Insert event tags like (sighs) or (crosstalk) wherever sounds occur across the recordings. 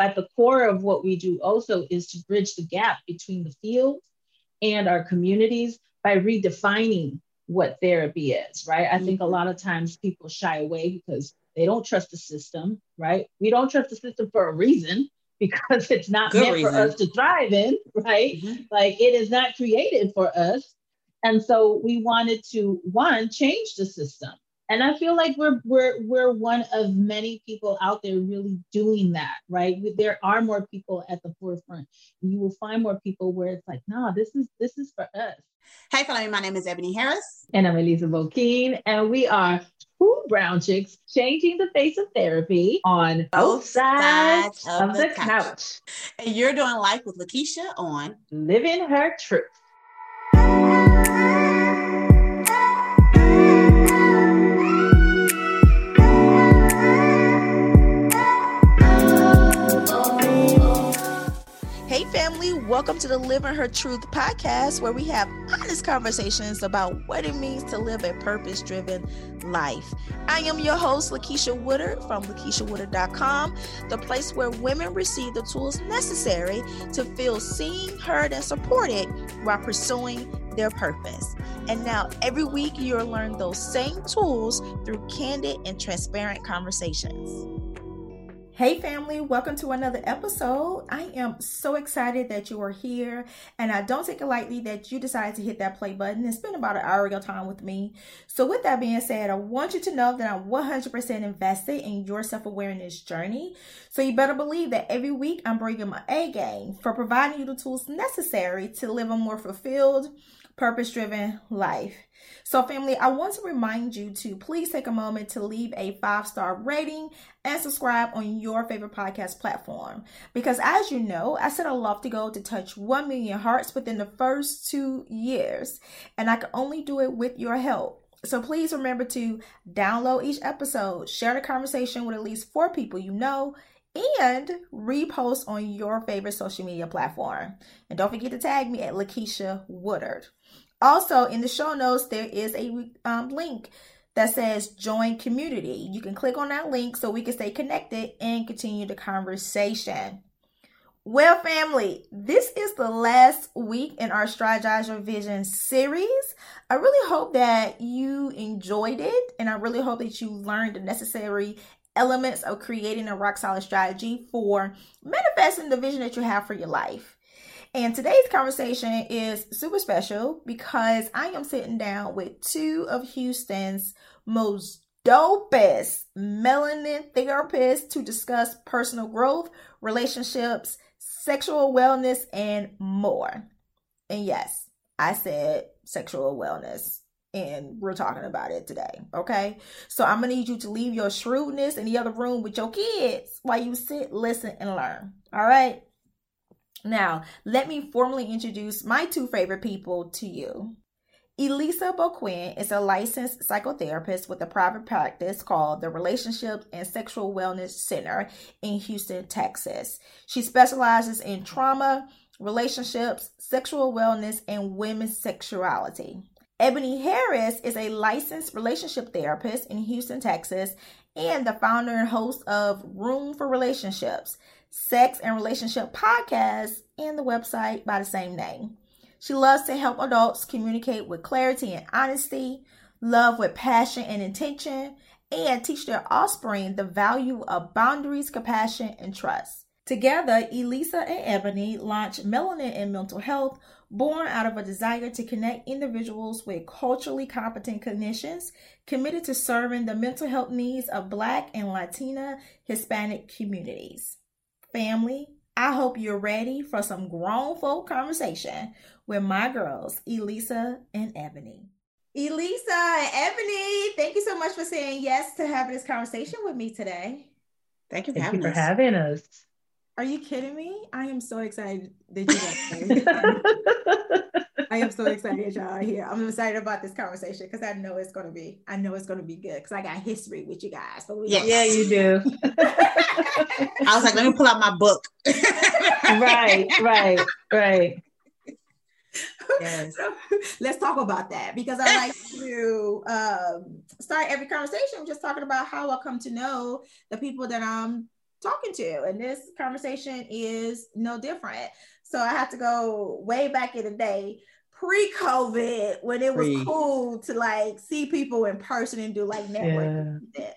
at the core of what we do also is to bridge the gap between the field and our communities by redefining what therapy is, right? I think a mm-hmm. lot of times people shy away because they don't trust the system, right? We don't trust the system for a reason (laughs) because it's not Good meant reason. for us to thrive in, right? Mm-hmm. Like it is not created for us. And so we wanted to one change the system. And I feel like we're we're we're one of many people out there really doing that, right? There are more people at the forefront. You will find more people where it's like, no, this is this is for us. Hey, family, my name is Ebony Harris. And I'm Elisa Boquin, and we are two brown chicks changing the face of therapy on both sides, sides of, of, the, couch. couch. And you're doing life with Lakeisha on Living Her Truth. Family. Welcome to the Living Her Truth podcast, where we have honest conversations about what it means to live a purpose driven life. I am your host, Lakeisha Woodard from LakeishaWoodard.com, the place where women receive the tools necessary to feel seen, heard, and supported while pursuing their purpose. And now, every week, you'll learn those same tools through candid and transparent conversations. Hey, family, welcome to another episode. I am so excited that you are here, and I don't take it lightly that you decided to hit that play button and spend about an hour of your time with me. So, with that being said, I want you to know that I'm 100% invested in your self awareness journey. So, you better believe that every week I'm bringing my A game for providing you the tools necessary to live a more fulfilled, purpose driven life. So, family, I want to remind you to please take a moment to leave a five star rating and subscribe on your favorite podcast platform. Because, as you know, I set a lofty goal to touch 1 million hearts within the first two years, and I can only do it with your help. So please remember to download each episode, share the conversation with at least four people you know, and repost on your favorite social media platform. And don't forget to tag me at Lakeisha Woodard. Also, in the show notes, there is a um, link that says join community. You can click on that link so we can stay connected and continue the conversation. Well, family, this is the last week in our Strategize Your Vision series. I really hope that you enjoyed it, and I really hope that you learned the necessary elements of creating a rock solid strategy for manifesting the vision that you have for your life. And today's conversation is super special because I am sitting down with two of Houston's most dopest melanin therapists to discuss personal growth, relationships, sexual wellness, and more. And yes, I said sexual wellness and we're talking about it today. Okay. So I'm gonna need you to leave your shrewdness in the other room with your kids while you sit, listen, and learn. All right. Now, let me formally introduce my two favorite people to you. Elisa Boquin is a licensed psychotherapist with a private practice called the Relationship and Sexual Wellness Center in Houston, Texas. She specializes in trauma, relationships, sexual wellness, and women's sexuality. Ebony Harris is a licensed relationship therapist in Houston, Texas, and the founder and host of Room for Relationships sex and relationship podcast and the website by the same name. She loves to help adults communicate with clarity and honesty, love with passion and intention, and teach their offspring the value of boundaries, compassion, and trust. Together, Elisa and Ebony launched Melanin and Mental Health, born out of a desire to connect individuals with culturally competent clinicians committed to serving the mental health needs of Black and Latina Hispanic communities family. I hope you're ready for some grown folk conversation with my girls, Elisa and Ebony. Elisa and Ebony, thank you so much for saying yes to having this conversation with me today. Thank you for, thank having, you for having us. Are you kidding me? I am so excited that you (laughs) I am so excited y'all are here. I'm excited about this conversation because I know it's gonna be, I know it's gonna be good because I got history with you guys. So yeah, yeah, you do. I was like, let me pull out my book. right, right, right. Yes. So, (laughs) let's talk about that because I like to um, start every conversation just talking about how I come to know the people that I'm talking to. And this conversation is no different. So I had to go way back in the day pre-COVID when it was Pre. cool to like see people in person and do like networking yeah.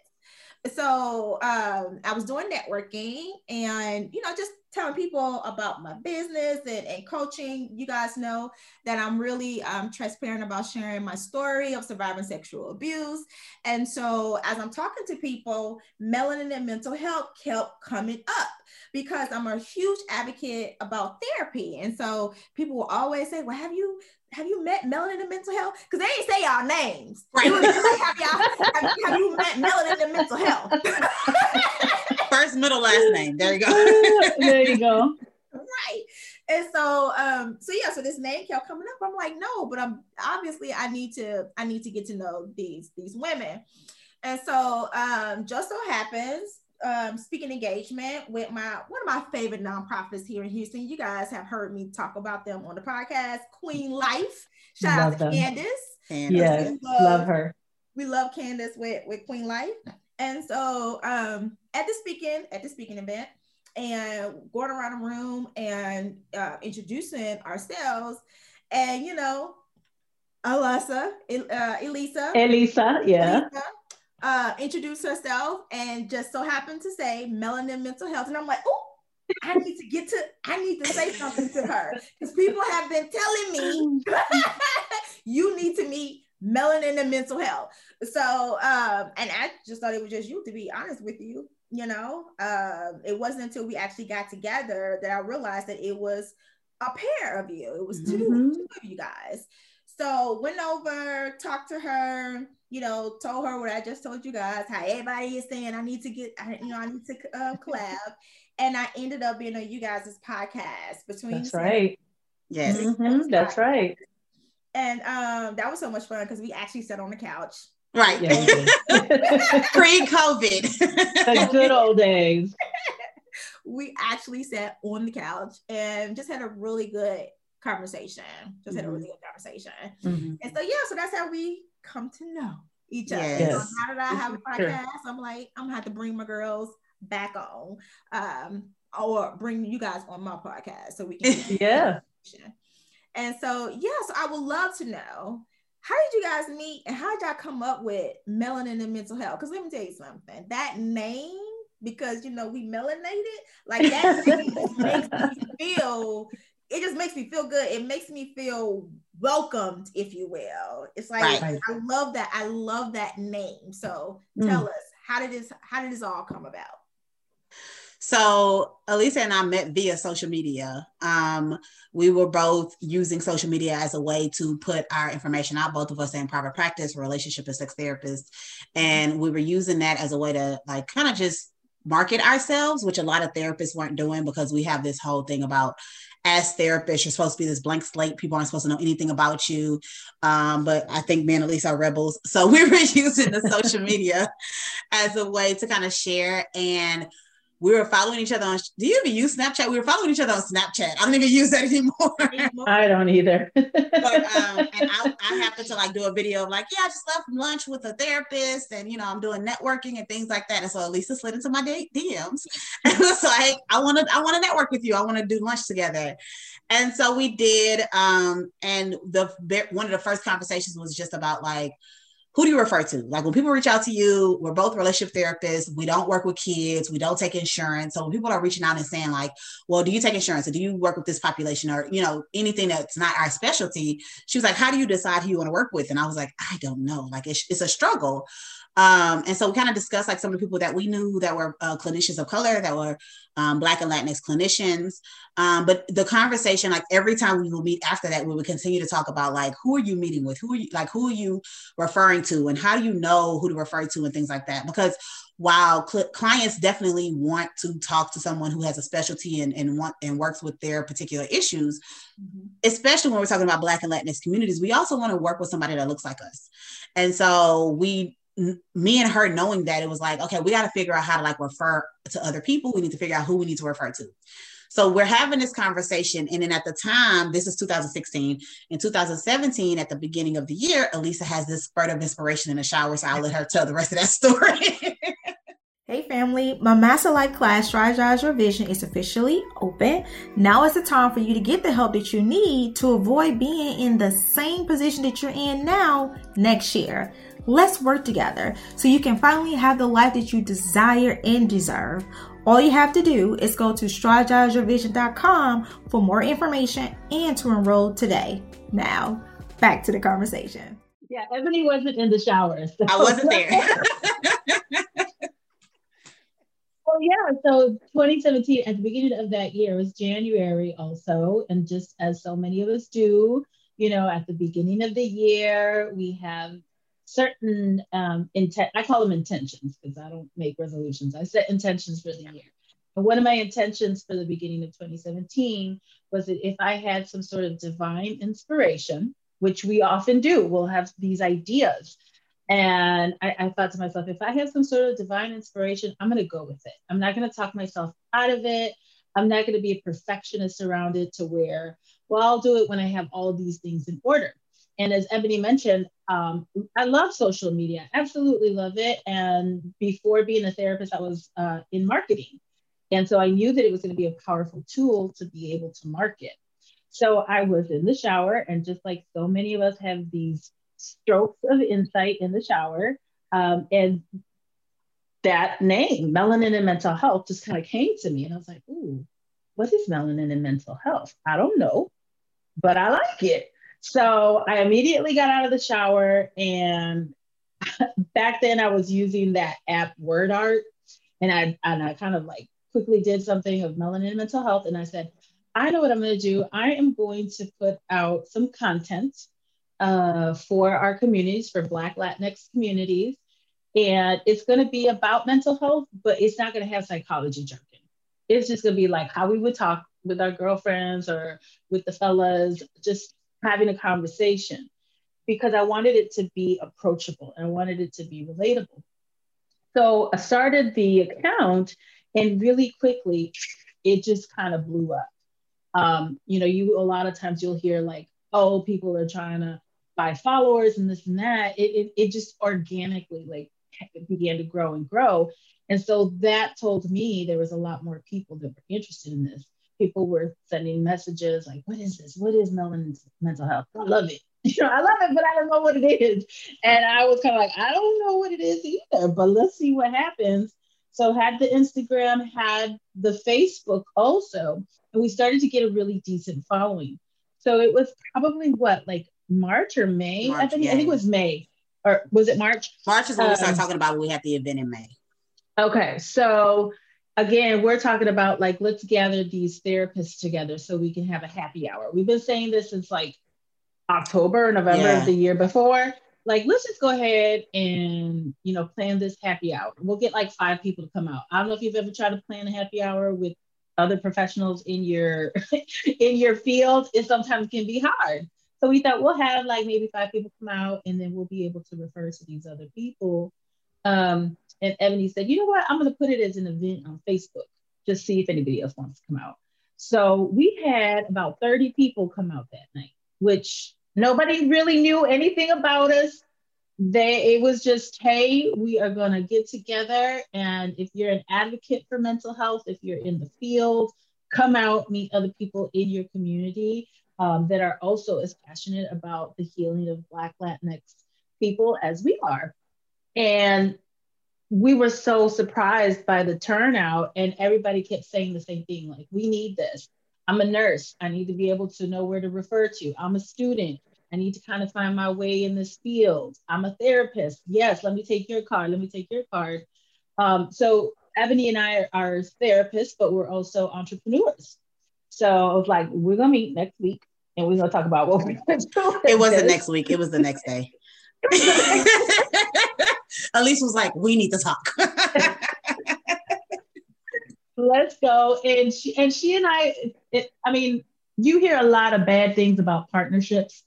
So um, I was doing networking and you know just telling people about my business and, and coaching. You guys know that I'm really um, transparent about sharing my story of surviving sexual abuse. And so as I'm talking to people, melanin and mental health kept coming up because I'm a huge advocate about therapy. And so people will always say, Well, have you have you met Melanin and Mental Health? Because they ain't say y'all names. (laughs) Right. Like, have, y'all, have, have, you met Melanin and Mental Health? (laughs) First, middle, last (laughs) name. There you go. there you go. Right. And so, um, so yeah, so this name kept coming up. I'm like, no, but I'm obviously I need to, I need to get to know these these women. And so, um, just so happens um, speaking engagement with my one of my favorite nonprofits here in Houston. You guys have heard me talk about them on the podcast, Queen Life. Shout love out to them. Candace. Candace. Yes, love, love, her. We love Candace with, with Queen Life. And so um, at the speaking, at the speaking event, and going around the room and uh, introducing ourselves, and you know, Alasa, uh, Elisa, Elisa, yeah. Elisa, uh, introduced herself and just so happened to say melanin mental health. And I'm like, oh, I need to get to, I need to say something to her because people have been telling me (laughs) you need to meet melanin and mental health. So, um, and I just thought it was just you, to be honest with you. You know, uh, it wasn't until we actually got together that I realized that it was a pair of you. It was 2 mm-hmm. two of you guys. So went over, talked to her, you know, told her what I just told you guys, how everybody is saying I need to get, I, you know, I need to uh, (laughs) collab. and I ended up being on you guys' podcast between. That's right. Yes. Mm-hmm, that's right. And um, that was so much fun because we actually sat on the couch. Right. Yeah, (laughs) (laughs) Pre-COVID. the good old days. we actually sat on the couch and just had a really good conversation. Just mm-hmm. had a really mm-hmm. good conversation. Mm-hmm. And so yeah, so that's how we come to know each other. Yes. So now that I have a podcast, I'm like, I'm gonna have to bring my girls back on. Um, or bring you guys on my podcast so we can (laughs) yeah. And so yeah, so I would love to know how did you guys meet and how did y'all come up with melanin and mental health? Because let me tell you something, that name, because you know we melanated, like that makes me (laughs) feel it just makes me feel good. It makes me feel welcomed, if you will. It's like right. I love that. I love that name. So mm. tell us, how did this how did this all come about? So Elisa and I met via social media. Um, we were both using social media as a way to put our information out. Both of us in private practice, relationship and sex therapists, and we were using that as a way to like kind of just market ourselves, which a lot of therapists weren't doing because we have this whole thing about as therapists, you're supposed to be this blank slate. People aren't supposed to know anything about you. Um, but I think me and Elisa are rebels. So we (laughs) were using the social media as a way to kind of share and we were following each other on. Do you even use Snapchat? We were following each other on Snapchat. I don't even use that anymore. I don't either. (laughs) but um, and I, I happen to like do a video of like, yeah, I just left lunch with a therapist, and you know, I'm doing networking and things like that. And so Lisa slid into my DMs (laughs) and was like, I want to, I want to network with you. I want to do lunch together. And so we did. Um, and the one of the first conversations was just about like who do you refer to? Like when people reach out to you, we're both relationship therapists. We don't work with kids. We don't take insurance. So when people are reaching out and saying like, well, do you take insurance or do you work with this population or, you know, anything that's not our specialty? She was like, how do you decide who you want to work with? And I was like, I don't know. Like it's, it's a struggle. Um, and so we kind of discussed like some of the people that we knew that were uh, clinicians of color, that were um, Black and Latinx clinicians. Um, but the conversation, like every time we would meet after that, we would continue to talk about like who are you meeting with, who are you like who are you referring to, and how do you know who to refer to, and things like that. Because while cl- clients definitely want to talk to someone who has a specialty and, and want and works with their particular issues, mm-hmm. especially when we're talking about Black and Latinx communities, we also want to work with somebody that looks like us. And so we me and her knowing that it was like okay we got to figure out how to like refer to other people we need to figure out who we need to refer to so we're having this conversation and then at the time this is 2016 in 2017 at the beginning of the year elisa has this spurt of inspiration in the shower so i'll let her tell the rest of that (laughs) story Hey family, my Master Life class, Strategize Your Vision, is officially open. Now is the time for you to get the help that you need to avoid being in the same position that you're in now next year. Let's work together so you can finally have the life that you desire and deserve. All you have to do is go to strategizeyourvision.com for more information and to enroll today. Now, back to the conversation. Yeah, Ebony wasn't in the shower. So. I wasn't there. (laughs) (laughs) Well, yeah. So 2017, at the beginning of that year, was January also. And just as so many of us do, you know, at the beginning of the year, we have certain um, intent. I call them intentions because I don't make resolutions. I set intentions for the year. And one of my intentions for the beginning of 2017 was that if I had some sort of divine inspiration, which we often do, we'll have these ideas and I, I, thought to myself, if I have some sort of divine inspiration, I'm going to go with it. I'm not going to talk myself out of it. I'm not going to be a perfectionist around it to where, well, I'll do it when I have all these things in order. And as Ebony mentioned, um, I love social media, absolutely love it. And before being a therapist, I was uh, in marketing. And so I knew that it was going to be a powerful tool to be able to market. So I was in the shower, and just like so many of us have these strokes of insight in the shower. Um, and that name, melanin and mental health, just kind of came to me. And I was like, ooh, what is melanin and mental health? I don't know, but I like it. So I immediately got out of the shower. And (laughs) back then I was using that app Word Art. And I, and I kind of like quickly did something of melanin mental health. And I said, I know what I'm going to do. I am going to put out some content uh, for our communities, for Black Latinx communities. And it's going to be about mental health, but it's not going to have psychology jargon. It's just going to be like how we would talk with our girlfriends or with the fellas, just having a conversation because I wanted it to be approachable and I wanted it to be relatable. So I started the account and really quickly it just kind of blew up. Um, you know, you a lot of times you'll hear like, oh, people are trying to buy followers and this and that, it, it, it just organically like began to grow and grow. And so that told me there was a lot more people that were interested in this. People were sending messages like, what is this? What is melanin mental health? I love it. (laughs) You know, I love it, but I don't know what it is. And I was kind of like, I don't know what it is either, but let's see what happens. So had the Instagram, had the Facebook also, and we started to get a really decent following. So it was probably what, like March or May. March, I think yeah. I think it was May. Or was it March? March is when um, we started talking about when we had the event in May. Okay. So again, we're talking about like let's gather these therapists together so we can have a happy hour. We've been saying this since like October or November yeah. of the year before. Like, let's just go ahead and you know plan this happy hour. We'll get like five people to come out. I don't know if you've ever tried to plan a happy hour with other professionals in your (laughs) in your field. It sometimes can be hard. So we thought we'll have like maybe five people come out and then we'll be able to refer to these other people. Um, and Ebony said, you know what? I'm going to put it as an event on Facebook, just see if anybody else wants to come out. So we had about 30 people come out that night, which nobody really knew anything about us. They, it was just, hey, we are going to get together. And if you're an advocate for mental health, if you're in the field, come out, meet other people in your community um, that are also as passionate about the healing of Black Latinx people as we are. And we were so surprised by the turnout, and everybody kept saying the same thing like, we need this. I'm a nurse. I need to be able to know where to refer to. I'm a student. I need to kind of find my way in this field. I'm a therapist. Yes, let me take your card. Let me take your card. Um, so Ebony and I are, are therapists, but we're also entrepreneurs. So I was like, we're gonna meet next week and we're gonna talk about what we're gonna do. It wasn't next week. It was the next day. (laughs) Elise was like, "We need to talk." (laughs) Let's go, and she and she and I. It, I mean, you hear a lot of bad things about partnerships,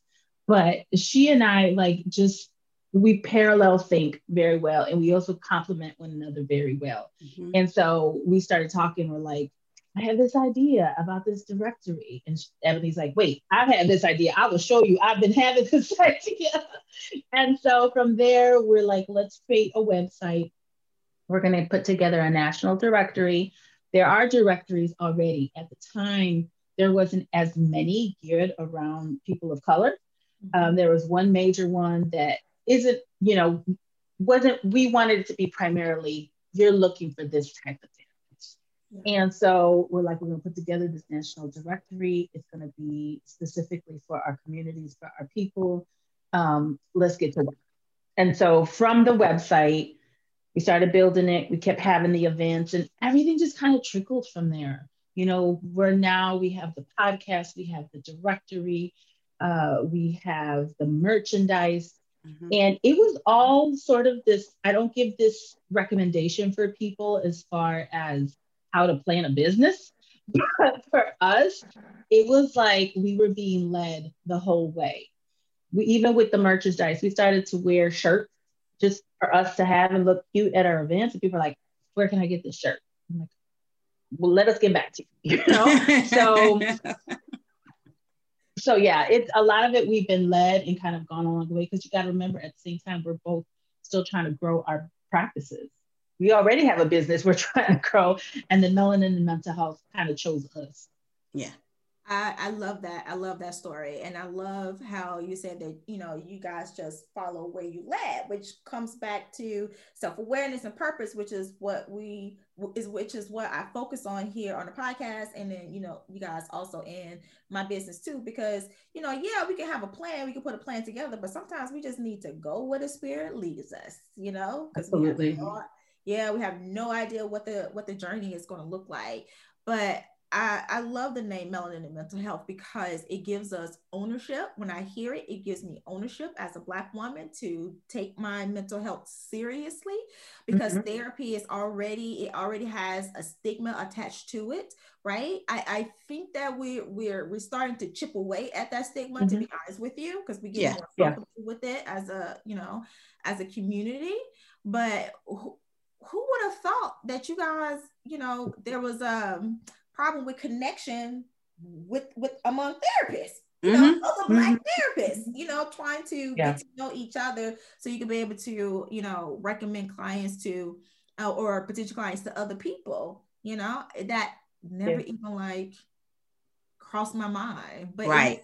but she and I like just we parallel think very well, and we also complement one another very well. Mm-hmm. And so we started talking. We're like, I have this idea about this directory. And Ebony's like, wait, I've had this idea. I will show you. I've been having (laughs) this idea. and so from there, we're like, let's create a website we're going to put together a national directory. There are directories already. At the time, there wasn't as many geared around people of color. Mm-hmm. Um, there was one major one that isn't, you know, wasn't, we wanted it to be primarily, you're looking for this type of. And so we're like, we're going to put together this national directory. It's going to be specifically for our communities, for our people. Um, let's get to work. And so from the website, we started building it. We kept having the events, and everything just kind of trickled from there. You know, we're now we have the podcast, we have the directory, uh, we have the merchandise, mm-hmm. and it was all sort of this. I don't give this recommendation for people as far as how to plan a business, but for us, it was like we were being led the whole way. We even with the merchandise, we started to wear shirts just for us to have and look cute at our events. And people are like, where can I get this shirt? I'm like, well, let us get back to you. (laughs) You know? so so yeah, it's a lot of it we've been led and kind of gone along the way because you got to remember at the same time we're both still trying to grow our practices. We already have a business we're (laughs) trying to grow, and the melanin and mental health kind of chose us. Yeah. I, I love that. I love that story. And I love how you said that, you know, you guys just follow where you led, which comes back to self-awareness and purpose, which is what we is which is what I focus on here on the podcast. And then, you know, you guys also in my business too, because, you know, yeah, we can have a plan, we can put a plan together, but sometimes we just need to go where the spirit leads us, you know, because Absolutely. Yeah, we have no idea what the what the journey is going to look like. But I, I love the name melanin and mental health because it gives us ownership. When I hear it, it gives me ownership as a black woman to take my mental health seriously because mm-hmm. therapy is already it already has a stigma attached to it, right? I, I think that we're we're we're starting to chip away at that stigma mm-hmm. to be honest with you because we get yeah. more comfortable yeah. with it as a you know as a community. But who, would have thought that you guys, you know, there was a problem with connection with with among therapists you know, mm-hmm. other black mm-hmm. therapists, you know, trying to yeah. get to know each other so you can be able to, you know, recommend clients to uh, or potential clients to other people, you know, that never yeah. even like crossed my mind. But right.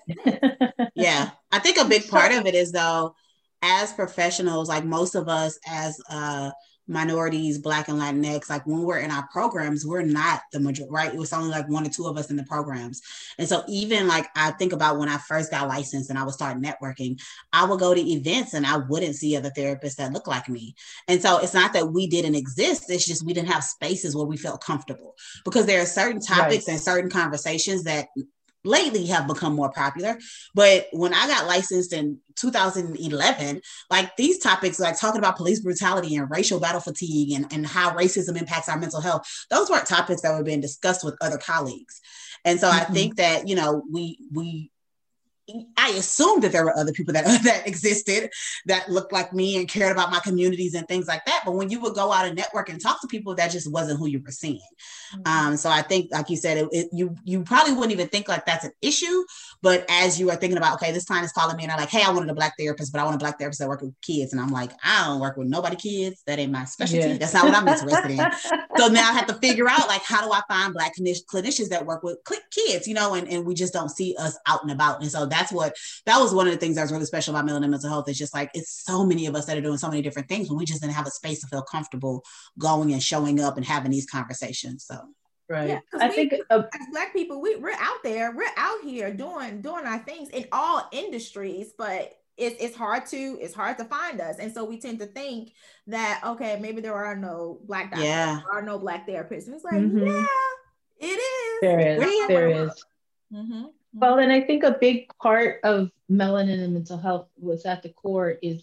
(laughs) yeah. I think a big part of it is though, as professionals, like most of us as uh minorities, Black and Latinx, like when we're in our programs, we're not the majority, right? It was only like one or two of us in the programs. And so even like I think about when I first got licensed and I would start networking, I would go to events and I wouldn't see other therapists that look like me. And so it's not that we didn't exist, it's just we didn't have spaces where we felt comfortable because there are certain topics right. and certain conversations that lately have become more popular. But when I got licensed in 2011, like these topics, like talking about police brutality and racial battle fatigue and, and how racism impacts our mental health, those weren't topics that were being discussed with other colleagues. And so mm-hmm. I think that, you know, we we I assumed that there were other people that (laughs) that existed that looked like me and cared about my communities and things like that. But when you would go out and network and talk to people, that just wasn't who you were seeing. Mm-hmm. Um, so I think, like you said, it, it, you you probably wouldn't even think like that's an issue. But as you are thinking about, okay, this client is calling me and I'm like, hey, I wanted a black therapist, but I want a black therapist that work with kids, and I'm like, I don't work with nobody kids. That ain't my specialty. Yeah. That's not what I'm interested in. (laughs) so now I have to figure out like how do I find black clinicians that work with kids, you know, and, and we just don't see us out and about. And so that's what that was one of the things that was really special about melanin mental health. It's just like it's so many of us that are doing so many different things, but we just didn't have a space to feel comfortable going and showing up and having these conversations. So right yeah, i we, think uh, as black people we, we're out there we're out here doing doing our things in all industries but it's, it's hard to it's hard to find us and so we tend to think that okay maybe there are no black doctors yeah. there are no black therapists and it's like mm-hmm. yeah it is there is there is mm-hmm. Well, and I think a big part of melanin and mental health was at the core is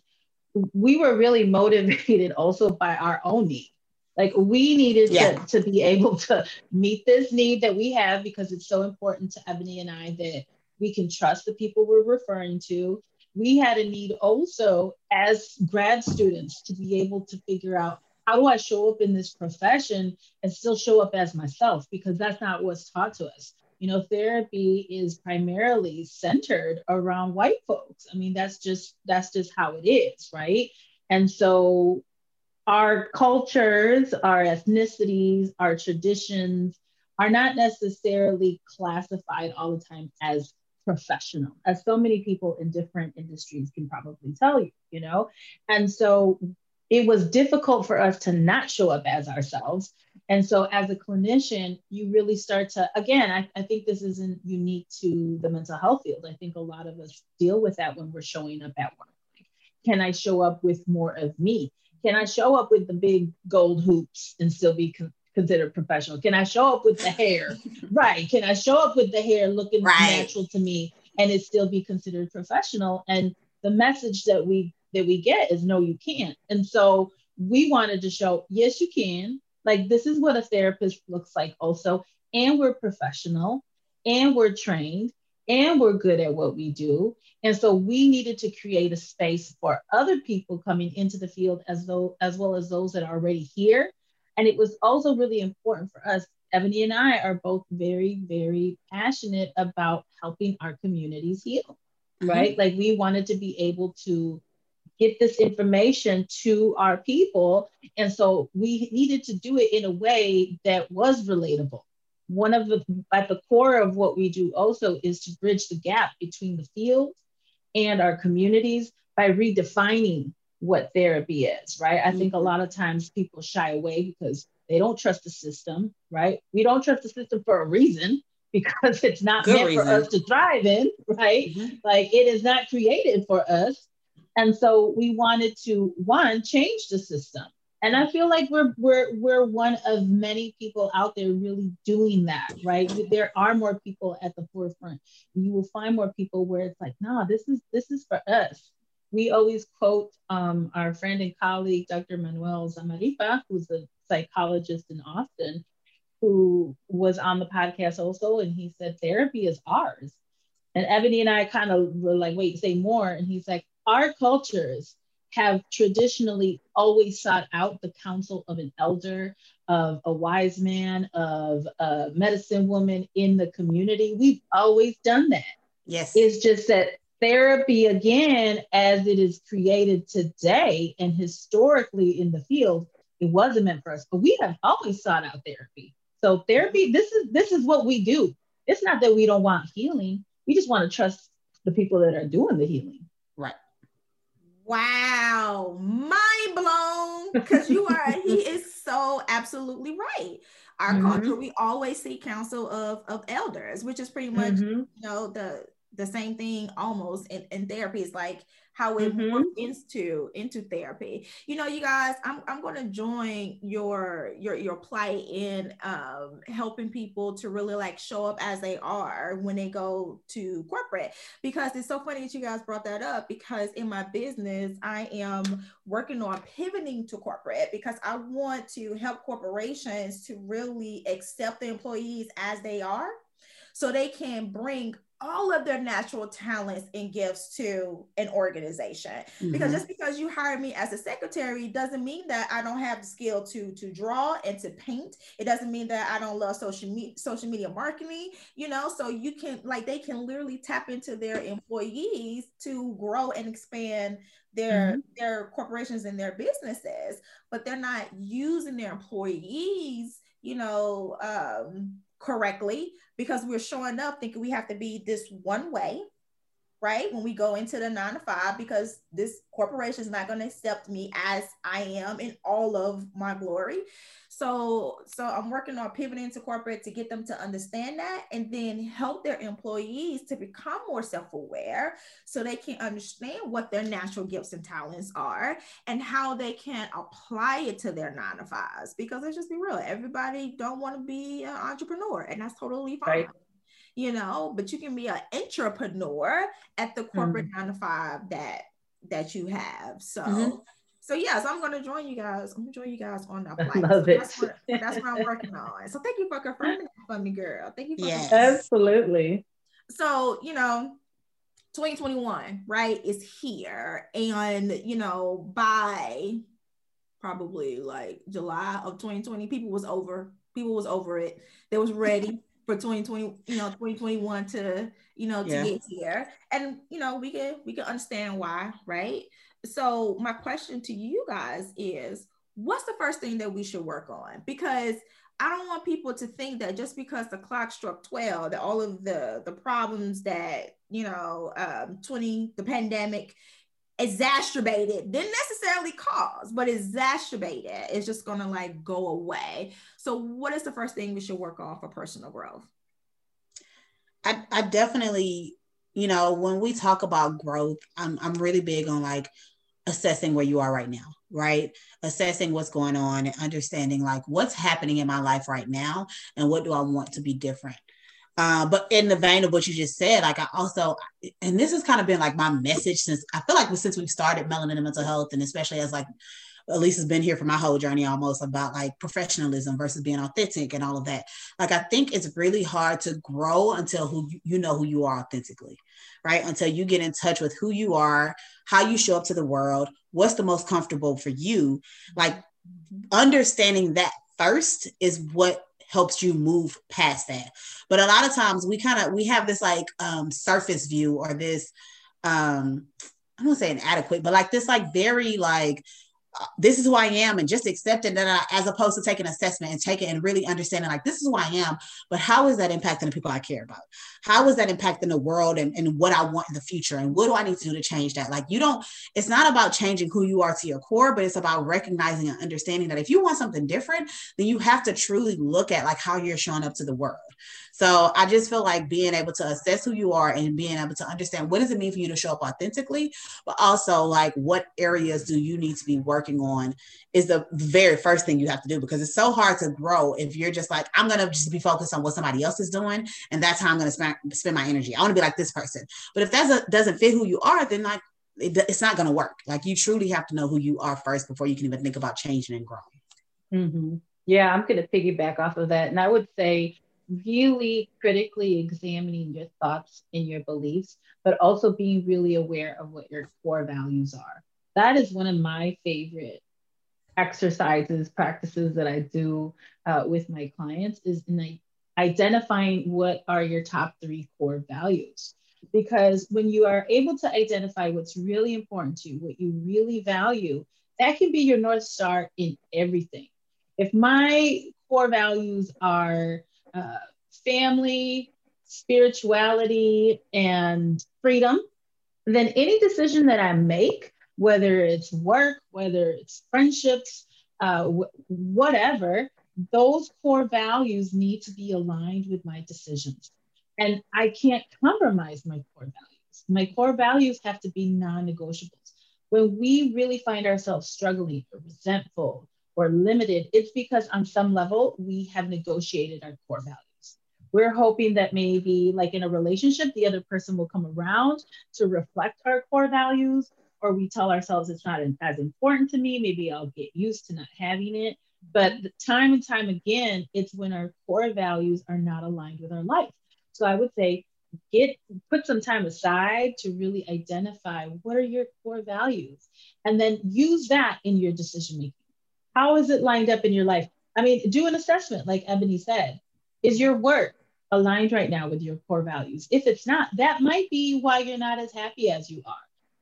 we were really motivated (laughs) also by our own need. Like we needed yeah. to, to be able to meet this need that we have because it's so important to Ebony and I that we can trust the people we're referring to. We had a need also as grad students to be able to figure out how do I show up in this profession and still show up as myself because that's not what's taught to us you know therapy is primarily centered around white folks i mean that's just that's just how it is right and so our cultures, our ethnicities, our traditions are not necessarily classified all the time as professional, as so many people in different industries can probably tell you, you know? And so it was difficult for us to not show up as ourselves. And so, as a clinician, you really start to, again, I, I, think this isn't unique to the mental health field. I think a lot of us deal with that when we're showing up at work. Can I show up with more of me? Can I show up with the big gold hoops and still be con- considered professional? Can I show up with the hair? (laughs) right. Can I show up with the hair looking right. natural to me and it still be considered professional? And the message that we that we get is no, you can't. And so we wanted to show, yes, you can. Like this is what a therapist looks like also. And we're professional and we're trained and we're good at what we do. And so we needed to create a space for other people coming into the field as though as well as those that are already here. And it was also really important for us. Ebony and I are both very, very passionate about helping our communities heal, mm-hmm. right? Like we wanted to be able to get this information to our people. And so we needed to do it in a way that was relatable. One of the, at the core of what we do also is to bridge the gap between the field and our communities by redefining what therapy is, right? I think a lot of times people shy away because they don't trust the system, right? We don't trust the system for a reason (laughs) because it's not Good meant reason. for us to thrive in, right? Mm-hmm. Like it is not created for us. And so we wanted to one change the system. And I feel like we're we're we're one of many people out there really doing that, right? There are more people at the forefront. You will find more people where it's like, no, this is this is for us. We always quote um, our friend and colleague, Dr. Manuel Zamarripa, who's a psychologist in Austin, who was on the podcast also, and he said therapy is ours. And Ebony and I kind of were like, wait, say more. And he's like, our cultures have traditionally always sought out the counsel of an elder, of a wise man, of a medicine woman in the community. We've always done that. Yes. It's just that therapy, again, as it is created today and historically in the field, it wasn't meant for us, but we have always sought out therapy. So therapy, this is this is what we do. It's not that we don't want healing. We just want to trust the people that are doing the healing. Wow, mind blown. Because you are, he (laughs) is so absolutely right. Our mm-hmm. culture, we always see counsel of of elders, which is pretty much mm-hmm. you know the the same thing almost in, in therapy. It's like how it mm-hmm. works into into therapy. You know, you guys, I'm I'm to join your your your plight in um, helping people to really like show up as they are when they go to corporate. Because it's so funny that you guys brought that up. Because in my business, I am working on pivoting to corporate because I want to help corporations to really accept the employees as they are so they can bring all of their natural talents and gifts to an organization mm-hmm. because just because you hire me as a secretary doesn't mean that i don't have the skill to to draw and to paint it doesn't mean that i don't love social media social media marketing you know so you can like they can literally tap into their employees to grow and expand their mm-hmm. their corporations and their businesses but they're not using their employees you know um correctly because we're showing up thinking we have to be this one way right? When we go into the nine to five because this corporation is not going to accept me as i am in all of my glory. So so i'm working on pivoting to corporate to get them to understand that and then help their employees to become more self-aware so they can understand what their natural gifts and talents are and how they can apply it to their nine to fives. Because let's just be real everybody don't want to be an entrepreneur and that's totally fine. right you know, but you can be an entrepreneur at the corporate mm-hmm. nine to five that that you have. So mm-hmm. so yes, I'm gonna join you guys. I'm gonna join you guys on that flight. Love so it. That's what, that's what I'm working on. So thank you for confirming that for me, girl. Thank you for yes. absolutely. So you know, 2021, right, is here. And you know, by probably like July of 2020, people was over, people was over it. They was ready for 2020, you know, 2021 to, you know, to yeah. get here. And, you know, we can we can understand why, right? So my question to you guys is what's the first thing that we should work on? Because I don't want people to think that just because the clock struck 12, that all of the the problems that you know um, 20 the pandemic exacerbated didn't necessarily cause but exacerbated. It's just gonna like go away. So what is the first thing we should work on for personal growth? I, I definitely you know when we talk about growth I'm, I'm really big on like assessing where you are right now right? Assessing what's going on and understanding like what's happening in my life right now and what do i want to be different uh, but in the vein of what you just said, like I also, and this has kind of been like my message since I feel like since we've started Melanin and Mental Health, and especially as like Elise has been here for my whole journey almost about like professionalism versus being authentic and all of that. Like I think it's really hard to grow until who you know who you are authentically, right? Until you get in touch with who you are, how you show up to the world, what's the most comfortable for you. Like understanding that first is what helps you move past that. But a lot of times we kind of we have this like um surface view or this um I don't say inadequate, but like this like very like this is who I am and just accepting that I, as opposed to taking assessment and taking and really understanding like this is who I am, but how is that impacting the people I care about? How is that impacting the world and, and what I want in the future? And what do I need to do to change that? Like you don't, it's not about changing who you are to your core, but it's about recognizing and understanding that if you want something different, then you have to truly look at like how you're showing up to the world. So I just feel like being able to assess who you are and being able to understand what does it mean for you to show up authentically, but also like what areas do you need to be working on is the very first thing you have to do because it's so hard to grow if you're just like, I'm going to just be focused on what somebody else is doing. And that's how I'm going to spend, my energy. I want to be like this person. But if that doesn't fit who you are, then like it, it's not going to work. Like you truly have to know who you are first before you can even think about changing and growing. Mm-hmm. Yeah, I'm going to piggyback off of that. And I would say really critically examining your thoughts and your beliefs, but also being really aware of what your core values are. That is one of my favorite exercises, practices that I do uh, with my clients is in identifying what are your top three core values. Because when you are able to identify what's really important to you, what you really value, that can be your North Star in everything. If my core values are uh, family, spirituality, and freedom, then any decision that I make, whether it's work, whether it's friendships, uh, w- whatever, those core values need to be aligned with my decisions. And I can't compromise my core values. My core values have to be non negotiables. When we really find ourselves struggling or resentful or limited, it's because on some level we have negotiated our core values. We're hoping that maybe, like in a relationship, the other person will come around to reflect our core values, or we tell ourselves it's not as important to me. Maybe I'll get used to not having it. But time and time again, it's when our core values are not aligned with our life. So I would say, get put some time aside to really identify what are your core values and then use that in your decision making how is it lined up in your life? I mean, do an assessment, like Ebony said. Is your work aligned right now with your core values? If it's not, that might be why you're not as happy as you are.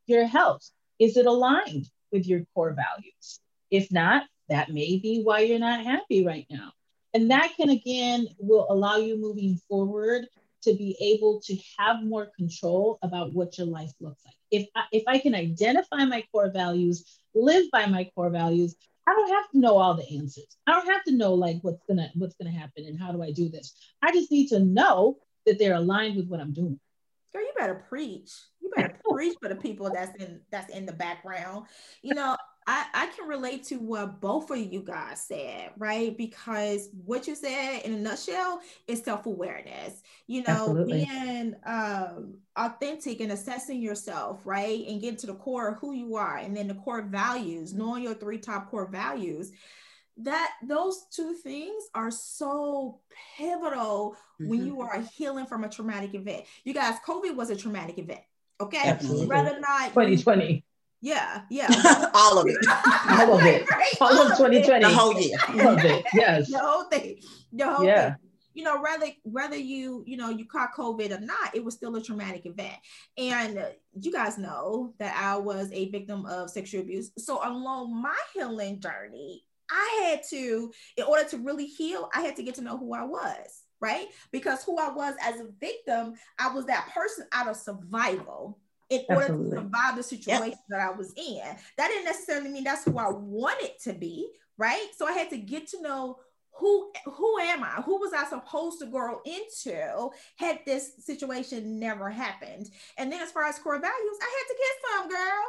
Your health, is it aligned with your core values? If not, that may be why you're not happy right now. And that can again will allow you moving forward to be able to have more control about what your life looks like. If I, if I can identify my core values, live by my core values, I don't have to know all the answers. I don't have to know like what's gonna what's gonna happen and how do I do this. I just need to know that they're aligned with what I'm doing. Girl, you better preach. You better preach for the people that's in that's in the background. You know, I, I can relate to what both of you guys said, right? Because what you said in a nutshell is self-awareness. You know, Absolutely. being um, authentic and assessing yourself, right? And getting to the core of who you are and then the core values, knowing your three top core values. That those two things are so pivotal mm-hmm. when you are healing from a traumatic event. You guys, COVID was a traumatic event. Okay. Absolutely. Rather not 2020 yeah, yeah. (laughs) all of it. (laughs) all of it. All of 2020. The whole year. All of it. Yes. The whole thing. The whole yeah. thing. you know, whether whether you you know you caught COVID or not, it was still a traumatic event. And uh, you guys know that I was a victim of sexual abuse. So along my healing journey, I had to, in order to really heal, I had to get to know who I was, right? Because who I was as a victim, I was that person out of survival in order to survive the situation yep. that I was in. That didn't necessarily mean that's who I wanted to be, right? So I had to get to know who who am I? Who was I supposed to grow into had this situation never happened? And then as far as core values, I had to get some, girl.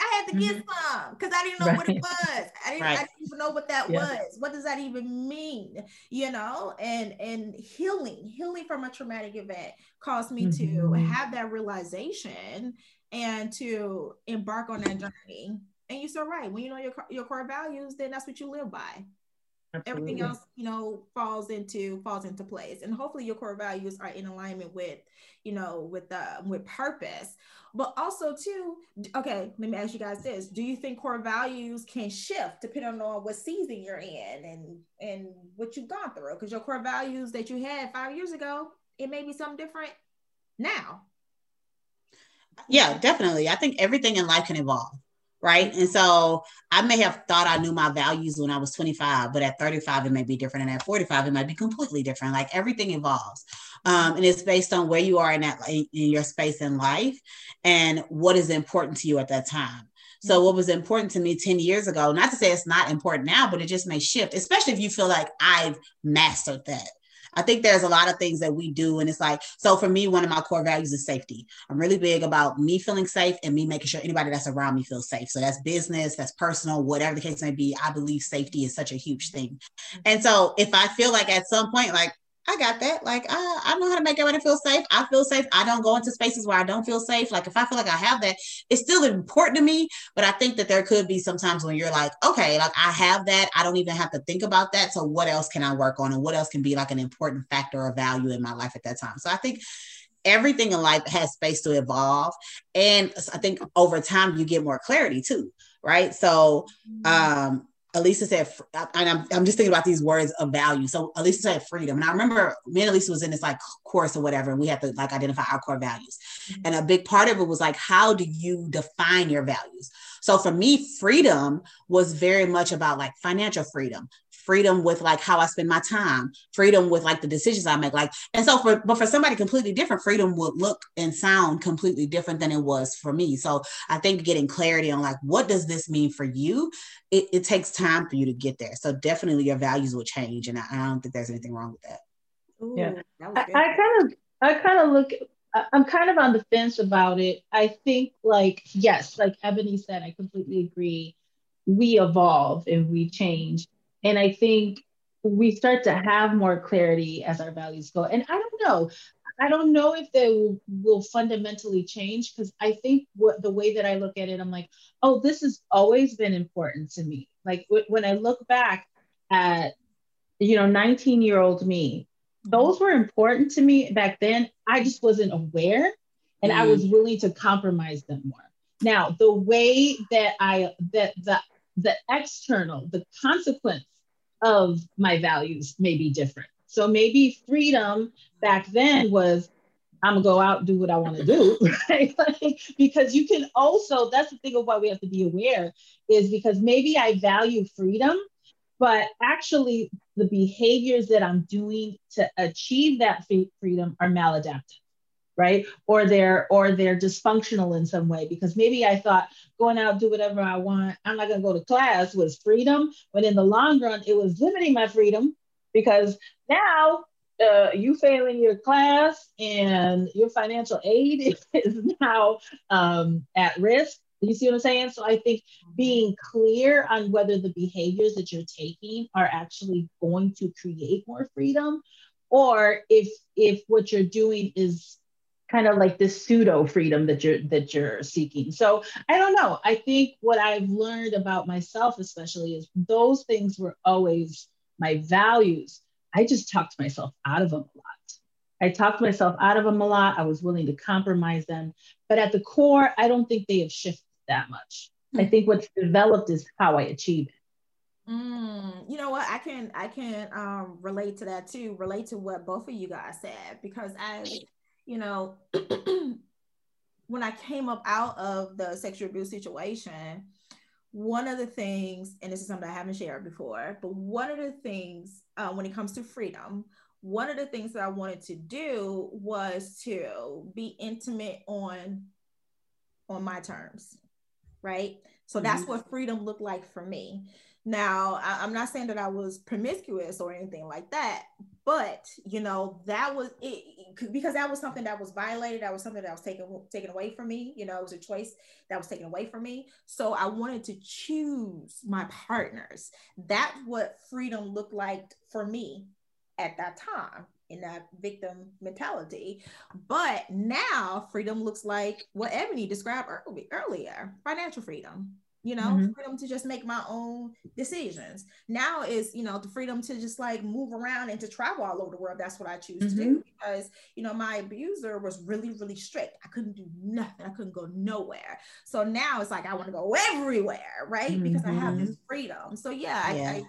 I had to get mm-hmm. some because I didn't know right. what it was. I didn't, right. I didn't even know what that yeah. was. What does that even mean? You know, and and healing, healing from a traumatic event caused me mm-hmm. to have that realization and to embark on that journey. And you're so right. When you know your your core values, then that's what you live by. Absolutely. everything else you know falls into falls into place. And hopefully your core values are in alignment with you know with uh with purpose. But also too okay let me ask you guys this. Do you think core values can shift depending on what season you're in and and what you've gone through? Because your core values that you had five years ago it may be something different now. Yeah definitely. I think everything in life can evolve right? And so I may have thought I knew my values when I was 25, but at 35 it may be different, and at 45 it might be completely different. Like everything evolves, um, and it's based on where you are in that in your space in life and what is important to you at that time. So what was important to me 10 years ago, not to say it's not important now, but it just may shift, especially if you feel like I've mastered that. I think there's a lot of things that we do. And it's like, so for me, one of my core values is safety. I'm really big about me feeling safe and me making sure anybody that's around me feels safe. So that's business, that's personal, whatever the case may be. I believe safety is such a huge thing. And so if I feel like at some point, like I got that. Like, I, I know how to make everybody feel safe. I feel safe. I don't go into spaces where I don't feel safe. Like, if I feel like I have that, it's still important to me. But I think that there could be sometimes when you're like, okay, like I have that. I don't even have to think about that. So, what else can I work on? And what else can be like an important factor or value in my life at that time? So, I think everything in life has space to evolve. And I think over time, you get more clarity too. Right. So, mm-hmm. um, Elisa said, and I'm, I'm just thinking about these words of value. So Elisa said freedom. And I remember me and Elisa was in this like course or whatever, and we had to like identify our core values. Mm-hmm. And a big part of it was like, how do you define your values? So for me, freedom was very much about like financial freedom, freedom with like how I spend my time, freedom with like the decisions I make. Like, and so for but for somebody completely different, freedom would look and sound completely different than it was for me. So I think getting clarity on like what does this mean for you, it, it takes time for you to get there. So definitely your values will change. And I, I don't think there's anything wrong with that. Ooh, yeah. That I, I kind of I kind of look I'm kind of on the fence about it. I think like yes, like Ebony said, I completely agree. We evolve and we change. And I think we start to have more clarity as our values go. And I don't know, I don't know if they will, will fundamentally change because I think what the way that I look at it, I'm like, oh, this has always been important to me. Like w- when I look back at, you know, 19 year old me, those were important to me back then. I just wasn't aware and mm. I was willing to compromise them more. Now, the way that I, that the, the external, the consequence of my values may be different. So maybe freedom back then was I'm gonna go out and do what I want to do, (laughs) right? like, because you can also, that's the thing of why we have to be aware is because maybe I value freedom, but actually the behaviors that I'm doing to achieve that freedom are maladaptive right? Or they're or they're dysfunctional in some way because maybe i thought going out do whatever i want i'm not going to go to class was freedom. But in the long run it was limiting my freedom because now uh, you failing your class and your financial aid (laughs) is now um, at risk. You see what i'm saying? So i think being clear on whether the behaviors that you're taking are actually going to create more freedom or if if what you're doing is kind of like this pseudo freedom that you're that you're seeking. So i don't know. I think what i've learned about myself especially is those things were always my values. I just talked myself out of them a lot. I talked myself out of them a lot. I was willing to compromise them. But at the core i don't think they have shifted that much. Mm-hmm. i think what's developed is how i achieve it. Mm, you know what? I can I can um, relate to that too. Relate to what both of you guys said. Because as you know, (clears throat) when I came up out of the sexual abuse situation, one of the things, and this is something I haven't shared before, but one of the things uh, when it comes to freedom, one of the things that I wanted to do was to be intimate on on my terms, right? So that's mm-hmm. what freedom looked like for me. Now, I, am not saying that I was promiscuous or anything like that, but you know, that was it because that was something that was violated. That was something that was taken taken away from me. You know, it was a choice that was taken away from me. So I wanted to choose my partners. That's what freedom looked like for me at that time in that victim mentality. But now freedom looks like what Ebony described earlier financial freedom you know mm-hmm. freedom to just make my own decisions now is you know the freedom to just like move around and to travel all over the world that's what i choose mm-hmm. to do mm-hmm. because you know my abuser was really really strict i couldn't do nothing i couldn't go nowhere so now it's like i want to go everywhere right mm-hmm. because i have this mm-hmm. freedom so yeah, yeah. I, I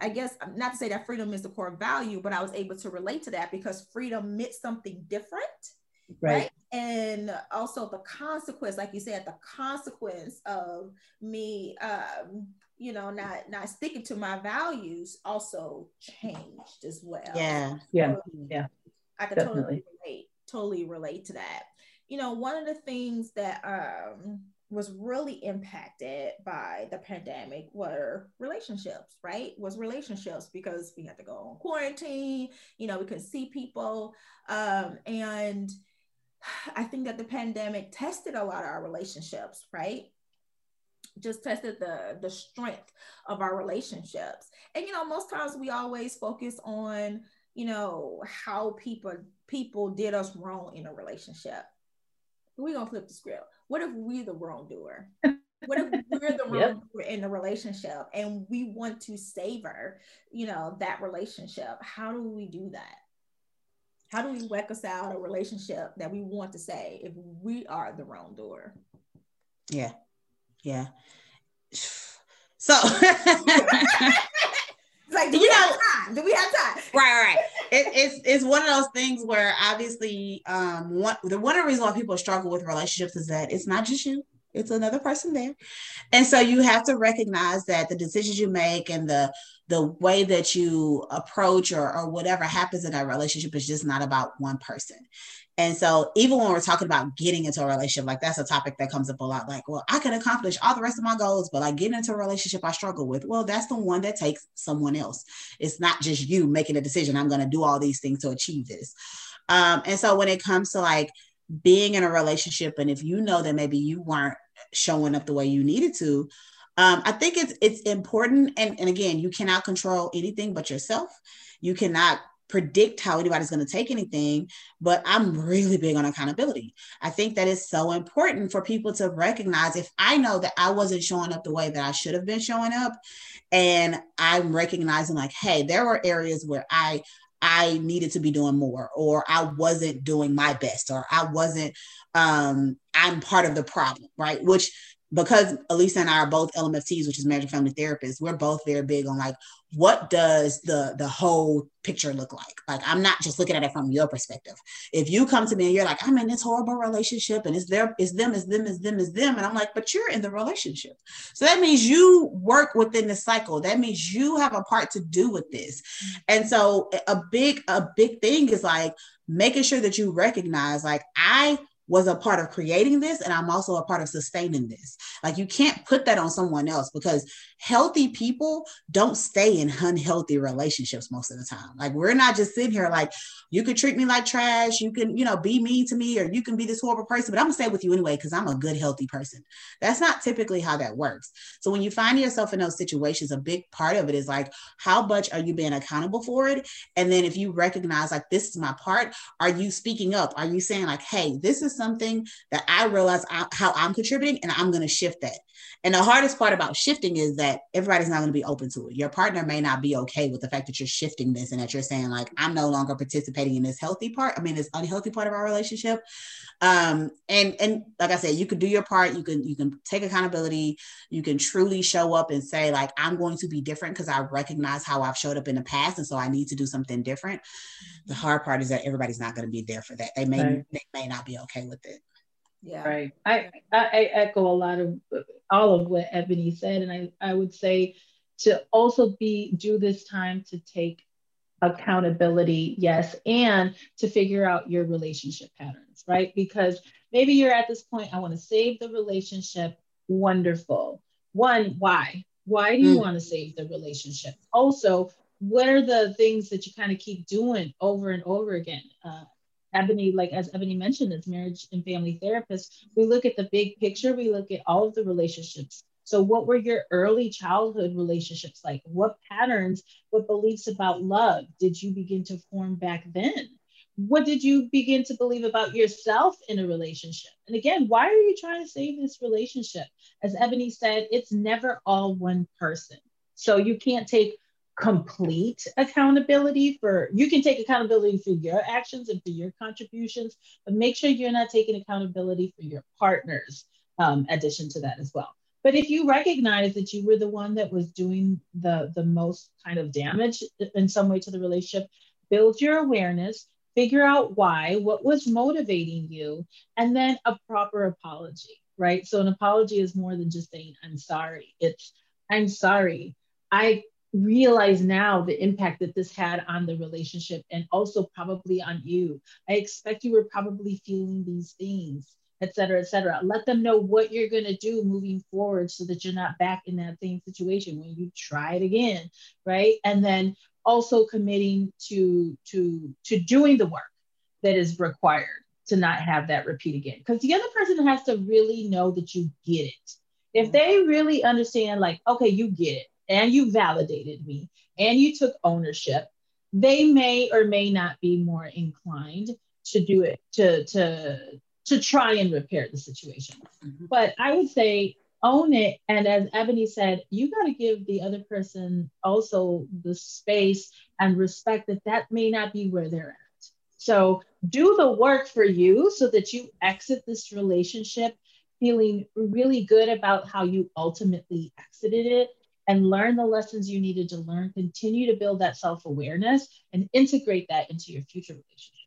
I guess not to say that freedom is the core value, but I was able to relate to that because freedom meant something different right. right? And also the consequence, like you said, the consequence of me, um, you know, not not sticking to my values also changed as well. Yeah, yeah, yeah. I can Definitely. totally relate, totally relate to that. You know, one of the things that um was really impacted by the pandemic were relationships, right? Was relationships because we had to go on quarantine, you know, we couldn't see people. Um, and I think that the pandemic tested a lot of our relationships, right? Just tested the the strength of our relationships. And you know, most times we always focus on, you know, how people people did us wrong in a relationship. We're gonna flip the script. What if we're the wrongdoer? what if (laughs) we're the wrongdoer yep. in the relationship and we want to savor, you know, that relationship? How do we do that? how do we reconcile a relationship that we want to say if we are the wrongdoer? Yeah. Yeah. (sighs) So (laughs) (laughs) like, do you we know, have time? Do we have time? Right, right. (laughs) It, it's it's one of those things where obviously, um, one the one of the reasons why people struggle with relationships is that it's not just you it's another person there and so you have to recognize that the decisions you make and the the way that you approach or, or whatever happens in that relationship is just not about one person and so even when we're talking about getting into a relationship like that's a topic that comes up a lot like well i can accomplish all the rest of my goals but like getting into a relationship i struggle with well that's the one that takes someone else. It's not just you making a decision i'm going to do all these things to achieve this. Um, and so when it comes to like being in a relationship and if you know that maybe you weren't showing up the way you needed to um, i think it's it's important and, and again you cannot control anything but yourself. You cannot predict how anybody's going to take anything but i'm really big on accountability i think that is so important for people to recognize if i know that i wasn't showing up the way that i should have been showing up and i'm recognizing like hey there were areas where i I needed to be doing more, or I wasn't doing my best, or I wasn't, um, I'm part of the problem, right? Which because Elisa and I are both LMFTs, which is marriage and family therapists, we're both very big on like what does the the whole picture look like? Like I'm not just looking at it from your perspective. If you come to me and you're like, I'm in this horrible relationship and it's there, it's them, it's them, it's them, it's them, and I'm like, but you're in the relationship. So that means you work within the cycle. That means you have a part to do with this. And so a big, a big thing is like making sure that you recognize like I was a part of creating this and I'm also a part of sustaining this. Like you can't put that on someone else because healthy people don't stay in unhealthy relationships most of the time. Like we're not just sitting here like you could treat me like trash, you can, you know, be mean to me or you can be this horrible person, but I'm gonna stay with you anyway because I'm a good healthy person. That's not typically how that works. So when you find yourself in those situations, a big part of it is like how much are you being accountable for it? And then if you recognize like this is my part, are you speaking up? Are you saying like, hey, this is something that I realize I, how I'm contributing and I'm going to shift that. And the hardest part about shifting is that everybody's not going to be open to it. Your partner may not be okay with the fact that you're shifting this and that you're saying, like, I'm no longer participating in this healthy part. I mean, this unhealthy part of our relationship. Um, and and like I said, you can do your part, you can you can take accountability, you can truly show up and say, like, I'm going to be different because I recognize how I've showed up in the past. And so I need to do something different. The hard part is that everybody's not going to be there for that. They may right. they may not be okay with it. Yeah. Right. I, I echo a lot of all of what Ebony said. And I, I would say to also be do this time to take accountability, yes, and to figure out your relationship patterns, right? Because maybe you're at this point, I want to save the relationship. Wonderful. One, why? Why do you mm. want to save the relationship? Also, what are the things that you kind of keep doing over and over again? Uh, Ebony, like as Ebony mentioned, as marriage and family therapist, we look at the big picture, we look at all of the relationships. So, what were your early childhood relationships like? What patterns, what beliefs about love did you begin to form back then? What did you begin to believe about yourself in a relationship? And again, why are you trying to save this relationship? As Ebony said, it's never all one person. So, you can't take complete accountability for you can take accountability for your actions and for your contributions but make sure you're not taking accountability for your partner's um, addition to that as well. But if you recognize that you were the one that was doing the the most kind of damage in some way to the relationship build your awareness figure out why what was motivating you and then a proper apology right? So an apology is more than just saying i'm sorry. It's i'm sorry. I realize now the impact that this had on the relationship and also probably on you. I expect you were probably feeling these things, et cetera, et cetera. Let them know what you're going to do moving forward so that you're not back in that same situation when you try it again, right? And then also committing to to to doing the work that is required to not have that repeat again because the other person has to really know that you get it if they really understand like okay you get it and you validated me and you took ownership, they may or may not be more inclined to do it to to to try and repair the situation. Mm-hmm. But I would say own it and as Ebony said, you got to give the other person also the space and respect that that may not be where they're at. So do the work for you so that you exit this relationship feeling really good about how you ultimately exited it and learn the lessons you needed to learn. Continue to build that self awareness and integrate that into your future relationship.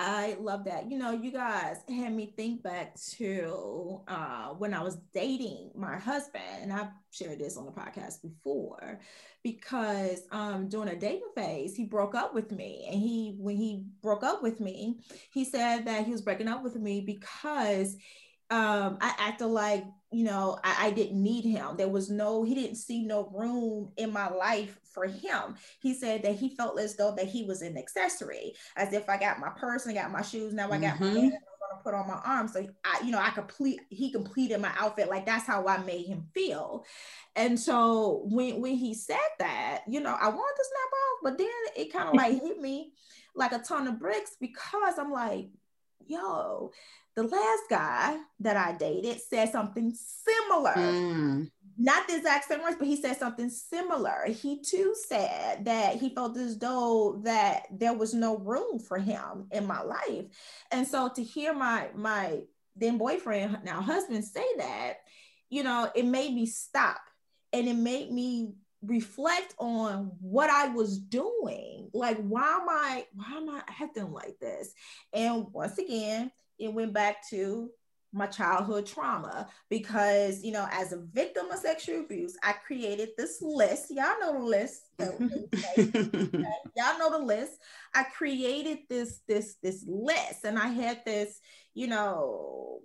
I love that. You know, you guys had me think back to uh, when I was dating my husband, and I've shared this on the podcast before, because um, during a dating phase, he broke up with me, and he when he broke up with me, he said that he was breaking up with me because um, I acted like, you know, I, I, didn't need him. There was no, he didn't see no room in my life for him. He said that he felt as though that he was an accessory, as if I got my purse and I got my shoes. Now I got mm-hmm. my I'm gonna put on my arm. So I, you know, I complete he completed my outfit. Like that's how I made him feel. And so when when he said that, you know, I wanted to snap off, but then it kind of like hit me like a ton of bricks because I'm like, yo, the last guy that I dated said something similar. Mm. Not the exact same words, but he said something similar. He too said that he felt as though that there was no room for him in my life. And so to hear my my then boyfriend, now husband say that, you know, it made me stop and it made me reflect on what I was doing. Like, why am I, why am I acting like this? And once again, it went back to my childhood trauma because you know as a victim of sexual abuse i created this list. Y'all know the list. (laughs) Y'all know the list. I created this this this list. And i had this you know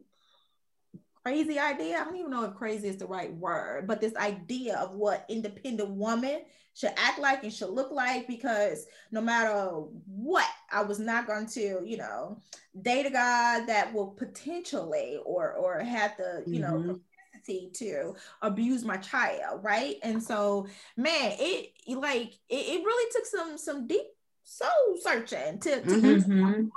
crazy idea. I don't even know if crazy is the right word, but this idea of what independent woman should act like and should look like because no matter what, I was not going to, you know, date a guy that will potentially or or have the, you mm-hmm. know, to abuse my child, right? And so, man, it like it, it really took some some deep soul searching to, to mm-hmm.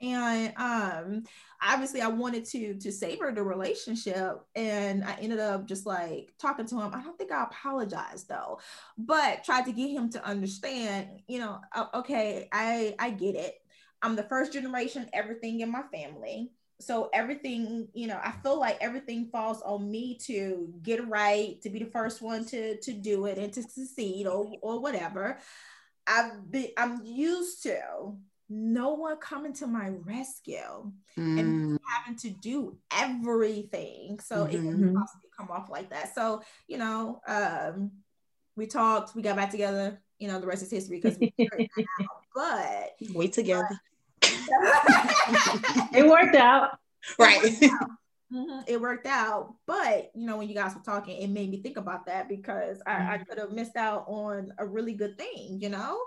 And um obviously i wanted to to savor the relationship and i ended up just like talking to him. I don't think i apologized though but tried to get him to understand you know okay i i get it. I'm the first generation everything in my family. So everything you know i feel like everything falls on me to get it right to be the first one to to do it and to succeed or or whatever. I've been i'm used to no one coming to my rescue mm. and having to do everything. So mm-hmm. it can possibly come off like that. So, you know, um, we talked, we got back together, you know, the rest is history because we (laughs) but we together. But, (laughs) it worked out. Right. It worked out. (laughs) Mm-hmm. It worked out, but you know, when you guys were talking, it made me think about that because I, mm-hmm. I could have missed out on a really good thing, you know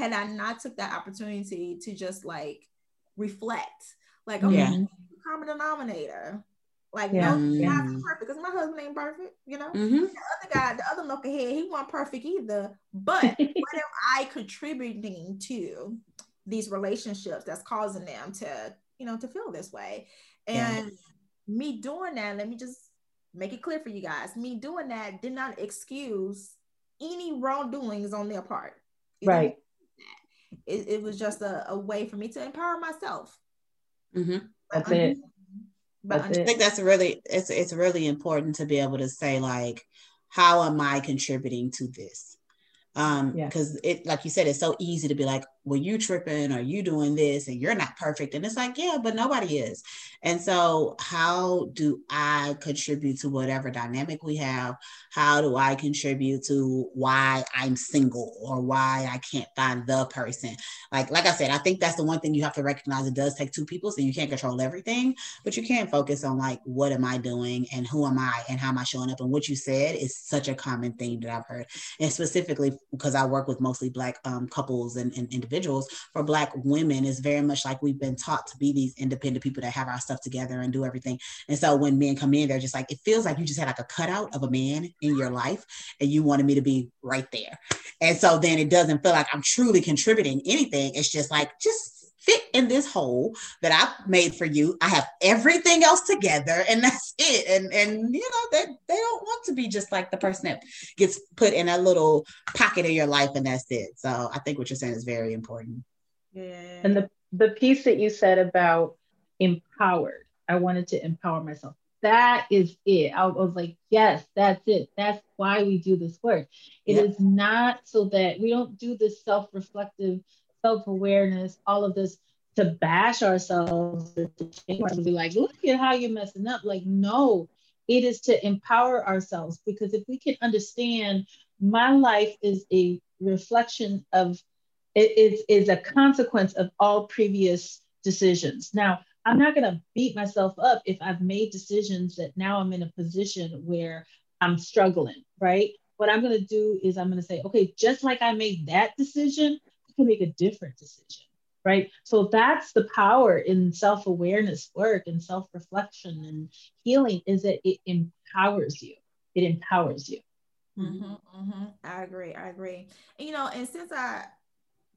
had I not took that opportunity to just like reflect, like, okay, yeah. common denominator. Like, yeah. no, yeah. not perfect because my husband ain't perfect, you know. Mm-hmm. The other guy, the other knucklehead, he wasn't perfect either. But what am (laughs) I contributing to these relationships that's causing them to, you know, to feel this way? And yeah. me doing that, let me just make it clear for you guys. Me doing that did not excuse any wrongdoings on their part. right it, it was just a, a, way for me to empower myself. Mm-hmm. That's it. But I think that's really it's it's really important to be able to say like, how am I contributing to this? Um, because yeah. it like you said, it's so easy to be like, well, you tripping or you doing this and you're not perfect. And it's like, yeah, but nobody is. And so, how do I contribute to whatever dynamic we have? How do I contribute to why I'm single or why I can't find the person? Like, like I said, I think that's the one thing you have to recognize. It does take two people, so you can't control everything, but you can focus on like, what am I doing and who am I and how am I showing up? And what you said is such a common thing that I've heard, and specifically because I work with mostly Black um, couples and, and individuals. For Black women, is very much like we've been taught to be these independent people that have our stuff together and do everything. And so when men come in, they're just like, it feels like you just had like a cutout of a man in your life and you wanted me to be right there. And so then it doesn't feel like I'm truly contributing anything. It's just like, just fit in this hole that I've made for you. I have everything else together and (laughs) that's it. And and you know, they, they don't want to be just like the person that gets put in a little pocket of your life and that's it. So I think what you're saying is very important. Yeah. And the the piece that you said about empowered. I wanted to empower myself. That is it. I was like, yes, that's it. That's why we do this work. It is not so that we don't do this self reflective, self awareness, all of this to bash ourselves, to be like, look at how you're messing up. Like, no, it is to empower ourselves because if we can understand my life is a reflection of it is, is a consequence of all previous decisions. Now, I'm not going to beat myself up if I've made decisions that now I'm in a position where I'm struggling, right? What I'm going to do is I'm going to say, okay, just like I made that decision, can make a different decision, right? So that's the power in self awareness work and self reflection and healing is that it empowers you. It empowers you. Mm-hmm, mm-hmm. I agree. I agree. And, you know, and since I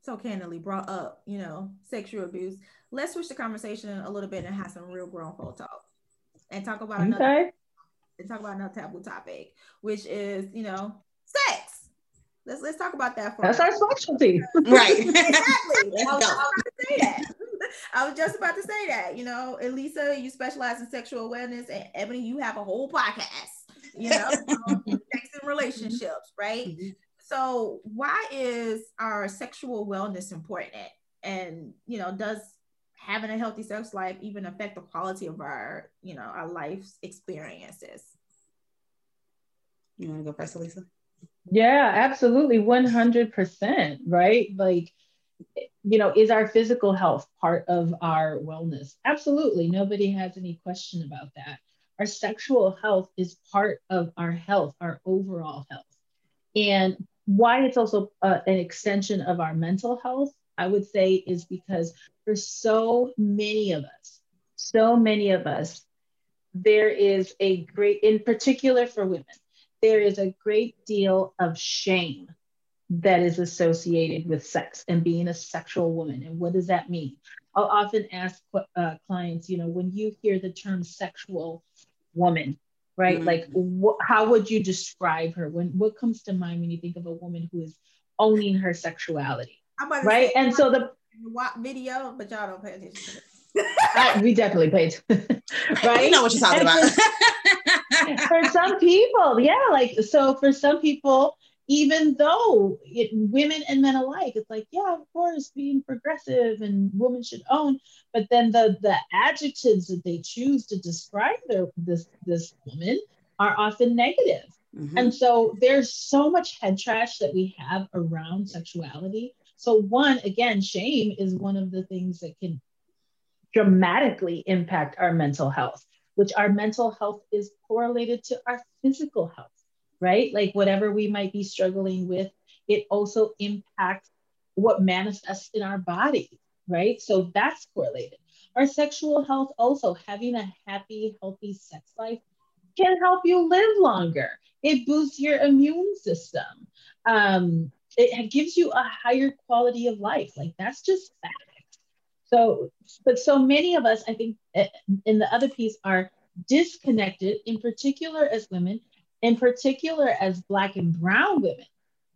so candidly brought up, you know, sexual abuse, let's switch the conversation a little bit and have some real grown folk talk and talk about another and talk about another taboo topic, which is, you know, sex. Let's let's talk about that for That's our specialty. right. (laughs) exactly. (laughs) I was, about to say that. I was just about to say that. You know, Elisa, you specialize in sexual awareness, and Ebony, you have a whole podcast, you know, (laughs) um, sex and relationships, right? Mm-hmm. So why is our sexual wellness important? And you know, does having a healthy sex life even affect the quality of our, you know, our life's experiences? You want to go first, Elisa? Yeah, absolutely. 100%, right? Like, you know, is our physical health part of our wellness? Absolutely. Nobody has any question about that. Our sexual health is part of our health, our overall health. And why it's also uh, an extension of our mental health, I would say, is because for so many of us, so many of us, there is a great, in particular for women, there is a great deal of shame that is associated with sex and being a sexual woman. And what does that mean? I'll often ask uh, clients, you know, when you hear the term sexual woman, right? Mm-hmm. Like, wh- how would you describe her? When what comes to mind when you think of a woman who is owning her sexuality, right? And so the video, but y'all don't pay attention. to I, we definitely paid, (laughs) (laughs) right? You know what you're talking about. (laughs) for some people, yeah, like so for some people, even though it, women and men alike, it's like, yeah, of course, being progressive and women should own, but then the the adjectives that they choose to describe their this this woman are often negative. Mm-hmm. And so there's so much head trash that we have around sexuality. So one, again, shame is one of the things that can dramatically impact our mental health, which our mental health is correlated to our physical health right? Like whatever we might be struggling with, it also impacts what manifests in our body, right? So that's correlated. Our sexual health also, having a happy, healthy sex life can help you live longer. It boosts your immune system. Um, it gives you a higher quality of life. Like that's just fact. So, but so many of us, I think, eh, in the other piece are disconnected, in particular as women, in particular as Black and Brown women,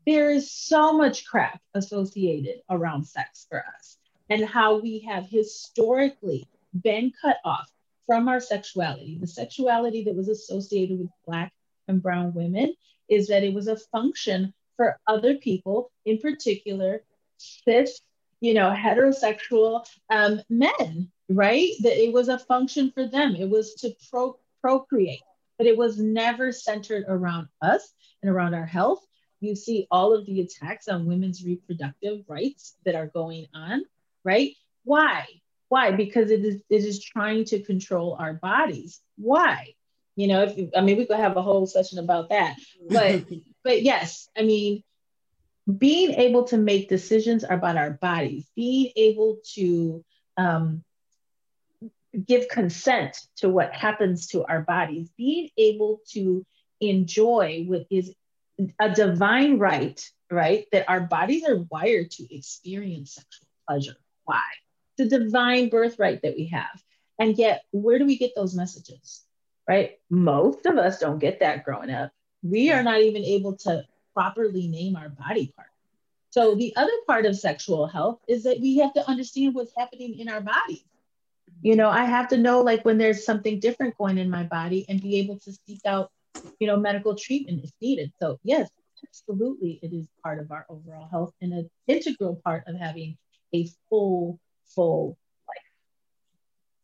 there is so much crap associated around sex for us and how we have historically been cut off from our sexuality. The sexuality that was associated with Black and Brown women is that it was a function for other people, in particular, cis, you know, heterosexual um, men, right? That it was a function for them. It was to pro- procreate but it was never centered around us and around our health. You see all of the attacks on women's reproductive rights that are going on, right? Why? Why? Because it is it is trying to control our bodies. Why? You know, if you, I mean, we could have a whole session about that, but (laughs) but yes, I mean, being able to make decisions about our bodies, being able to um, give consent to what happens to our bodies, being able to enjoy what is a divine right, right? That our bodies are wired to experience sexual pleasure. Why? The divine birthright that we have. And yet, where do we get those messages? Right? Most of us don't get that growing up. We are not even able to properly name our body part. So, the other part of sexual health is that we have to understand what's happening in our bodies you know i have to know like when there's something different going in my body and be able to seek out you know medical treatment if needed. So yes absolutely it is part of our overall health and an integral part of having a full full life.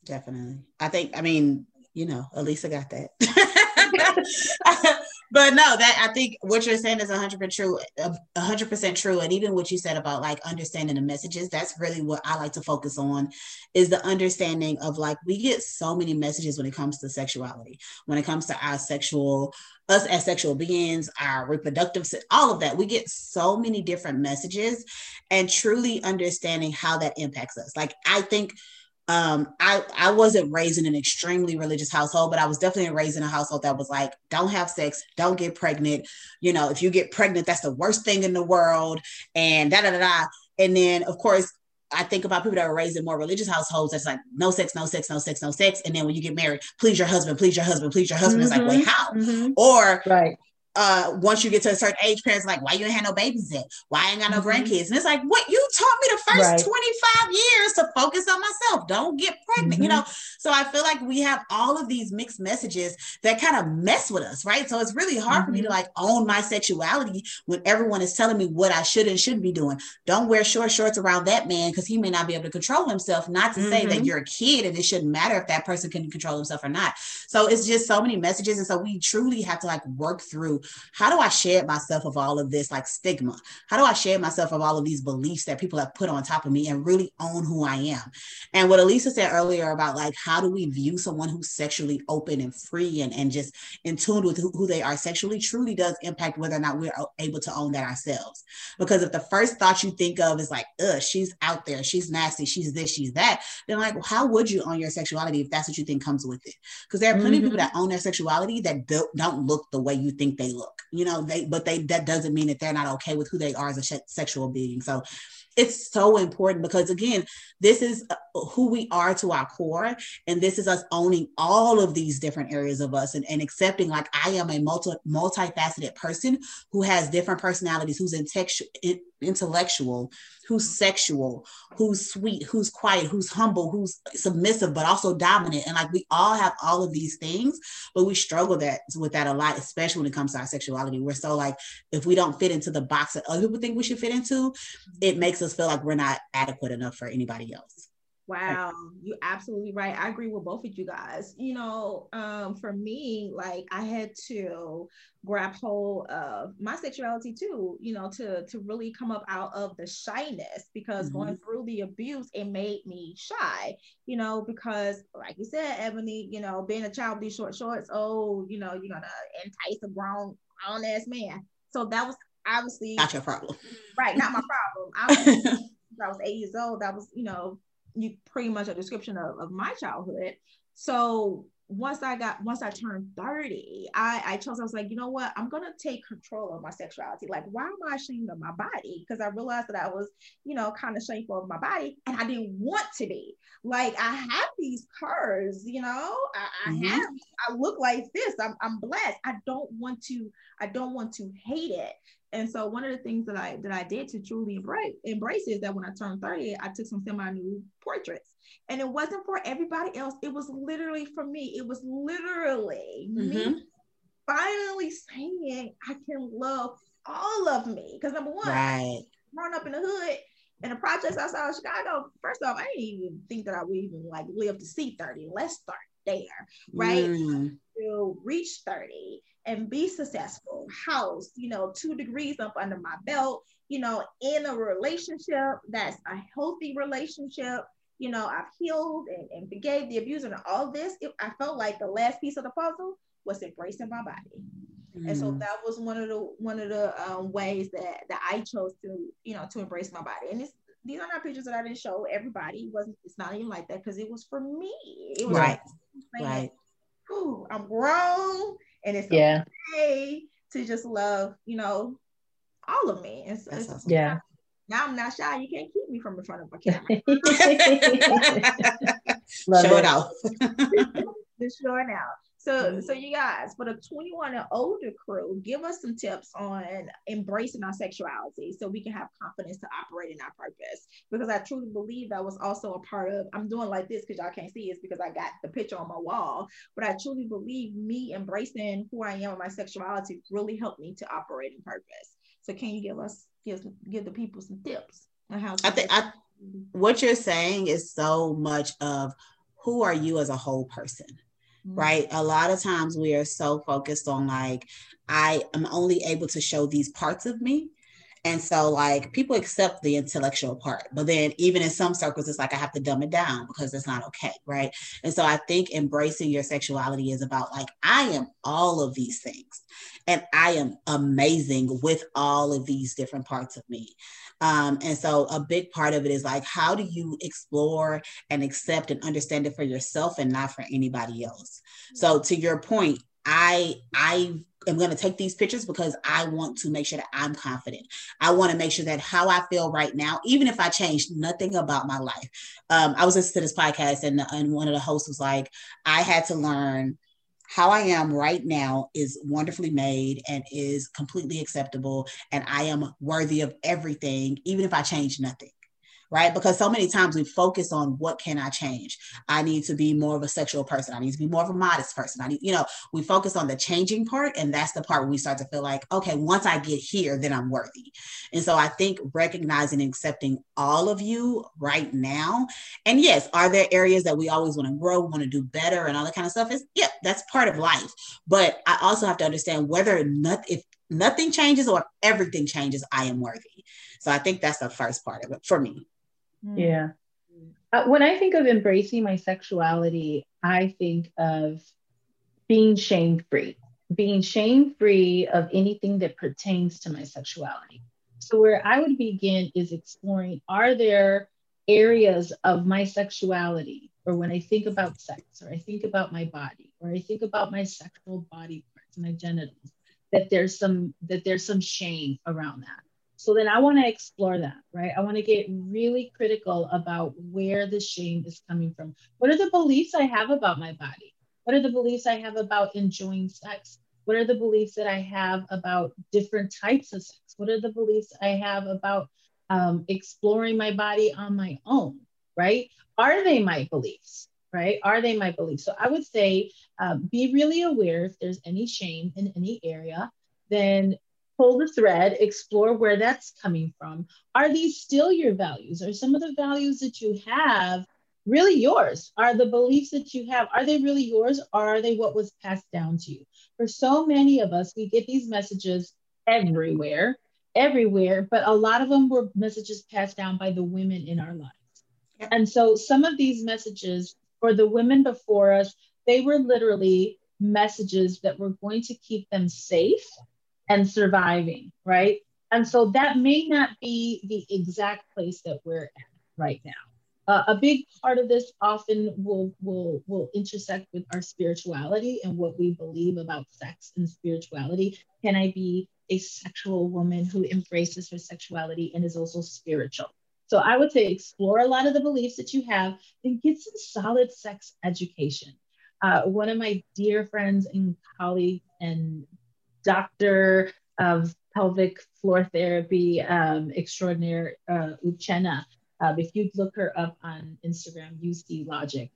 Definitely. I think i mean you know elisa got that (laughs) (laughs) but no, that I think what you're saying is 100% true, 100% true. And even what you said about like understanding the messages, that's really what I like to focus on is the understanding of like we get so many messages when it comes to sexuality, when it comes to our sexual, us as sexual beings, our reproductive, all of that. We get so many different messages and truly understanding how that impacts us. Like I think um i i wasn't raised in an extremely religious household but i was definitely raised in a household that was like don't have sex don't get pregnant you know if you get pregnant that's the worst thing in the world and da da da da and then of course I think about people that are raised in more religious households. That's like no sex, no sex, no sex, no sex. And then when you get married, please your husband, please your husband, please your husband. Mm-hmm. It's like, wait, how? Mm-hmm. Or right uh, once you get to a certain age, parents like, why you ain't had no babies yet? Why I ain't got no mm-hmm. grandkids? And it's like, what you me the first right. 25 years to focus on myself. Don't get pregnant, mm-hmm. you know? So I feel like we have all of these mixed messages that kind of mess with us, right? So it's really hard mm-hmm. for me to mm-hmm. like own my sexuality when everyone is telling me what I should and shouldn't be doing. Don't wear short shorts around that man because he may not be able to control himself. Not to say that mm-hmm. you're a kid and it shouldn't matter if that person can control himself or not. So it's just so many messages. And so we truly have to like work through how do I shed myself of all of this like stigma? How do I shed myself of all of these beliefs that people have put on top of me and really own who I am? And what Elisa said earlier about like how do we view someone who's sexually open and free and, and just in tune with who, who they are sexually truly does impact whether or not we're able to own that ourselves. Because if the first thought you think of is like, ugh, she's out there, she's nasty, she's this, she's that, then like, well, how would you own your sexuality if that's what you think comes with it? Because there are plenty mm-hmm. of people mm-hmm. that own their sexuality that do, don't look the way you think they look. You know, they but they that doesn't mean that they're not okay with who they are as a sexual being. So it's so important because again this is uh, who we are to our core and this is us owning all of these different areas of us and, and accepting like i am a multi multifaceted person who has different personalities who's in intellectual who's mm-hmm. sexual who's sweet who's quiet who's humble who's submissive but also dominant. And like we all have all of these things but we struggle that with that a lot especially when it comes to our sexuality. We're so like if we don't fit into the box that other people think we should fit into mm-hmm. it makes us feel like we're not adequate enough for anybody else Wow, you absolutely right. I agree with both of you guys. You know, um, for me, like I had to grab hold of my sexuality too, you know, to to really come up out of the shyness because mm-hmm. going through the abuse, it made me shy, you know, because like you said, Ebony, you know, being a child these short shorts, oh, you know, you're gonna entice a grown grown ass man. So that was obviously not your problem. Right, not my (laughs) problem. I was, I was eight years old. That was, you know, you pretty much a description of, of my childhood. So once I got once I turned 30, I, I chose, I was like, you know what? I'm gonna take control of my sexuality. Like, why am I ashamed of my body? Because I realized that I was, you know, kind of shameful of my body and I didn't want to be. Like, I have these curves, you know, I, I mm-hmm. have I look like this. I'm I'm blessed. I don't want to, I don't want to hate it. And so one of the things that I that I did to truly embrace embrace is that when I turned 30, I took some semi-new portraits. And it wasn't for everybody else. It was literally for me. It was literally mm-hmm. me finally saying I can love all of me. Because number one, right. growing up in the hood in the projects outside of Chicago, first off, I didn't even think that I would even like live to see 30. Let's start there, right? Mm. To reach 30 and be successful, house, you know, two degrees up under my belt, you know, in a relationship that's a healthy relationship. You know, I've healed and, and forgave the abuser and all this. It, I felt like the last piece of the puzzle was embracing my body. Mm. And so mm. that was one of the one of the um, ways that that I chose to you know to embrace my body. And it's these are not pictures that I didn't show everybody. It wasn't it's not even like that because it was for me. It was right. Like, right. I'm grown and it's yeah. okay to just love, you know, all of me. It's, it's awesome. yeah. Now I'm not shy. You can't keep me from in front of a (laughs) camera. (laughs) Show it out. (laughs) Just show it out. So, mm-hmm. so you guys, for the 21 and older crew, give us some tips on embracing our sexuality so we can have confidence to operate in our purpose. Because I truly believe that was also a part of, I'm doing like this because y'all can't see it's because I got the picture on my wall. But I truly believe me embracing who I am and my sexuality really helped me to operate in purpose. So can you give us give give the people some tips on how I think I what you're saying is so much of who are you as a whole person mm-hmm. right? A lot of times we are so focused on like, I am only able to show these parts of me. And so, like, people accept the intellectual part, but then even in some circles, it's like I have to dumb it down because it's not okay, right? And so, I think embracing your sexuality is about like, I am all of these things, and I am amazing with all of these different parts of me. Um, and so a big part of it is like, how do you explore and accept and understand it for yourself and not for anybody else? So to your point, I I am going to take these pictures because I want to make sure that I'm confident. I want to make sure that how I feel right now, even if I change nothing about my life. Um, I was listening to this podcast and, and one of the hosts was like, I had to learn how I am right now is wonderfully made and is completely acceptable. And I am worthy of everything, even if I change nothing right? Because so many times we focus on what can I change? I need to be more of a sexual person. I need to be more of a modest person. I need, you know, we focus on the changing part. And that's the part where we start to feel like, okay, once I get here, then I'm worthy. And so I think recognizing and accepting all of you right now. And yes, are there areas that we always want to grow, want to do better, and all that kind of stuff? Is yeah, that's part of life. But I also have to understand whether not if nothing changes or everything changes, I am worthy. So I think that's the first part of it for me. Mm. Yeah. Uh, when I think of embracing my sexuality, I think of being shame free, being shame free of anything that pertains to my sexuality. So, where I would begin is exploring are there areas of my sexuality, or when I think about sex, or I think about my body, or I think about my sexual body parts, my genitals, that there's some that there's some shame around that. So then I want to explore that, right? I want to get really critical about where the shame is coming from. What are the beliefs I have about my body? What are the beliefs I have about enjoying sex? What are the beliefs that I have about different types of sex? What are the beliefs I have about um, exploring my body on my own, right? Are they my beliefs, right? Are they my beliefs? So I would say um, be really aware if there's any shame in any area, then pull the thread, explore where that's coming from. Are these still your values? Are some of the values that you have really yours? Are the beliefs that you have, are they really yours or are they what was passed down to you? For so many of us, we get these messages everywhere, everywhere, but a lot of them were messages passed down by the women in our lives. And so some of these messages for the women before us, they were literally messages that were going to keep them safe and surviving, right? And so that may not be the exact place that we're at right now. Uh, a big part of this often will, will, will intersect with our spirituality and what we believe about sex and spirituality. Can I be a sexual woman who embraces her sexuality and is also spiritual? So I would say explore a lot of the beliefs that you have and get some solid sex education. Uh, one of my dear friends and colleagues and doctor of pelvic floor therapy um, extraordinaire, uh, Uchenna. Um, if you look her up on Instagram, UC Logic,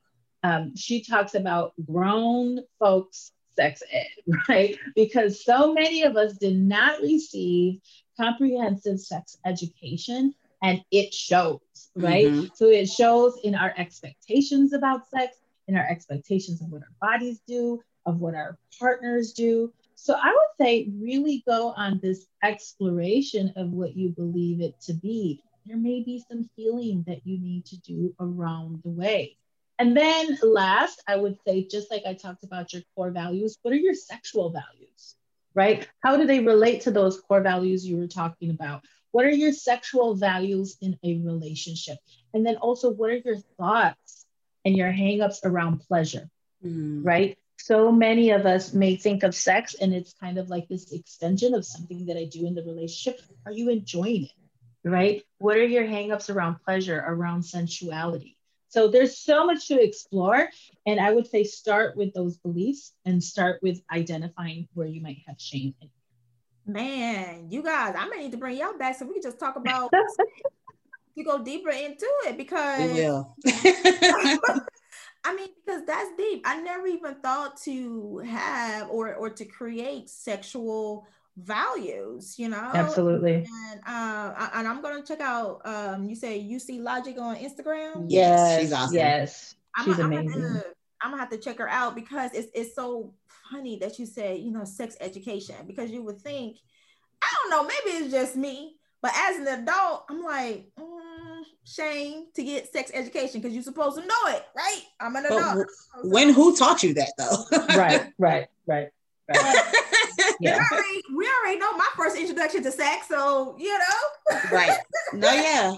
um, she talks about grown folks sex ed, (laughs) right? Because so many of us did not receive comprehensive sex education and it shows, right? Mm-hmm. So it shows in our expectations about sex, in our expectations of what our bodies do, of what our partners do. So I would say really go on this exploration of what you believe it to be. There may be some healing that you need to do around the way. And then last, I would say, just like I talked about your core values, what are your sexual values, right? How do they relate to those core values you were talking about? What are your sexual values in a relationship? And then also, what are your thoughts and your hangups around pleasure, mm. right? So many of us may think of sex and it's kind of like this extension of something that I do in the relationship. Are you enjoying it? Right? What are your hangups around pleasure, around sensuality? So there's so much to explore. And I would say start with those beliefs and start with identifying where you might have shame. Man, you guys, I may need to bring y'all back so we can just talk about (laughs) you go deeper into it because yeah. (laughs) (laughs) I mean, because that's deep. I never even thought to have or or to create sexual values, you know. Absolutely. And uh and I'm gonna check out um you say you see Logic on Instagram. Yes, she's awesome. Yes. She's I'm, amazing. I'm gonna, I'm gonna have to check her out because it's it's so funny that you say, you know, sex education, because you would think, I don't know, maybe it's just me, but as an adult, I'm like, mm, shame to get sex education because you're supposed to know it, right? I'm an adult. when who taught you that though? (laughs) right, right, right. right. (laughs) (laughs) yeah. We already, we already know my first introduction to sex, so you know. right. No, yeah.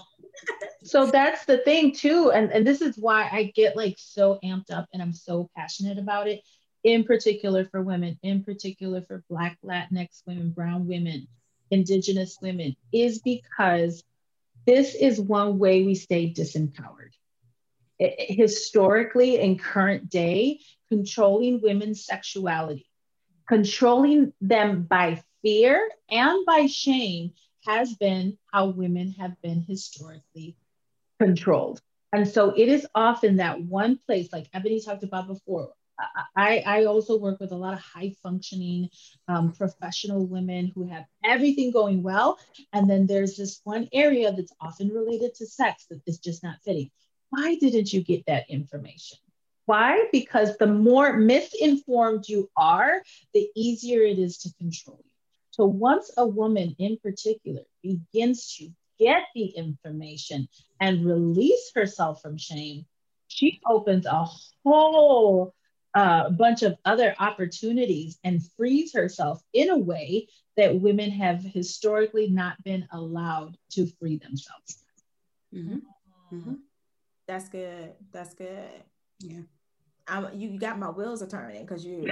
So that's the thing too, and and this is why I get like so amped up and I'm so passionate about it. In particular for women, in particular for Black, Latinx women, Brown women, Indigenous women, is because this is one way we stay disempowered. It, historically, in current day, controlling women's sexuality, controlling them by fear and by shame has been how women have been historically controlled. And so it is often that one place, like Ebony talked about before, I, I also work with a lot of high functioning um, professional women who have everything going well. And then there's this one area that's often related to sex that is just not fitting. Why didn't you get that information? Why? Because the more misinformed you are, the easier it is to control you. So once a woman in particular begins to get the information and release herself from shame, she opens a whole a bunch of other opportunities and frees herself in a way that women have historically not been allowed to free themselves. Mm-hmm. Mm-hmm. That's good. That's good. Yeah. I'm, you got my wheels are turning because you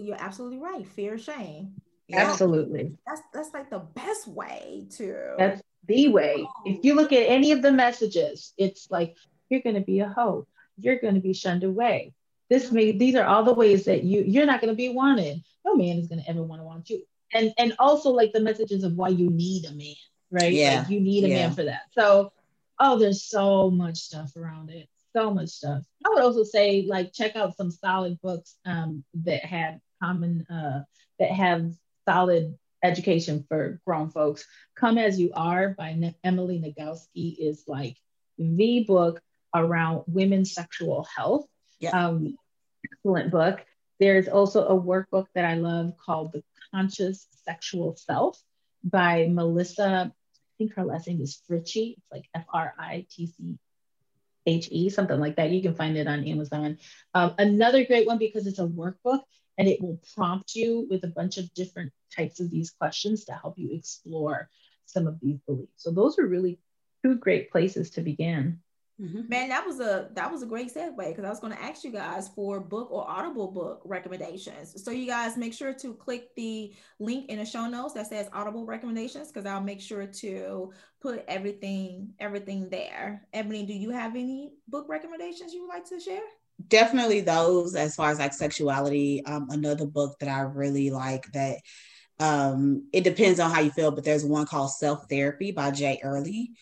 you're absolutely right. Fear, shame. Absolutely. That's that's like the best way to That's the way. If you look at any of the messages, it's like you're going to be a hoe. You're going to be shunned away. This may these are all the ways that you you're not going to be wanted. No man is going to ever want to want you. And and also like the messages of why you need a man, right? Yeah. Like you need a Yeah. man for that. So oh, there's so much stuff around it. So much stuff. I would also say like check out some solid books um, that have common uh, that have solid education for grown folks. Come as You Are by Ne- Emily Nagoski is like the book around women's sexual health. Yeah. Um, excellent book. There's also a workbook that I love called The Conscious Sexual Self by Melissa. I think her last name is Fritchie. It's like F R I T C H E, something like that. You can find it on Amazon. Um, another great one because it's a workbook and it will prompt you with a bunch of different types of these questions to help you explore some of these beliefs. So those are really two great places to begin. Mhm. Man, that was a that was a great segue because I was going to ask you guys for book or audible book recommendations. So you guys make sure to click the link in the show notes that says audible recommendations because I'll make sure to put everything everything there. Ebony, do you have any book recommendations you would like to share? definitely those as far as like sexuality um another book that i really like that um it depends on how you feel but there's one called self therapy by Jay Earley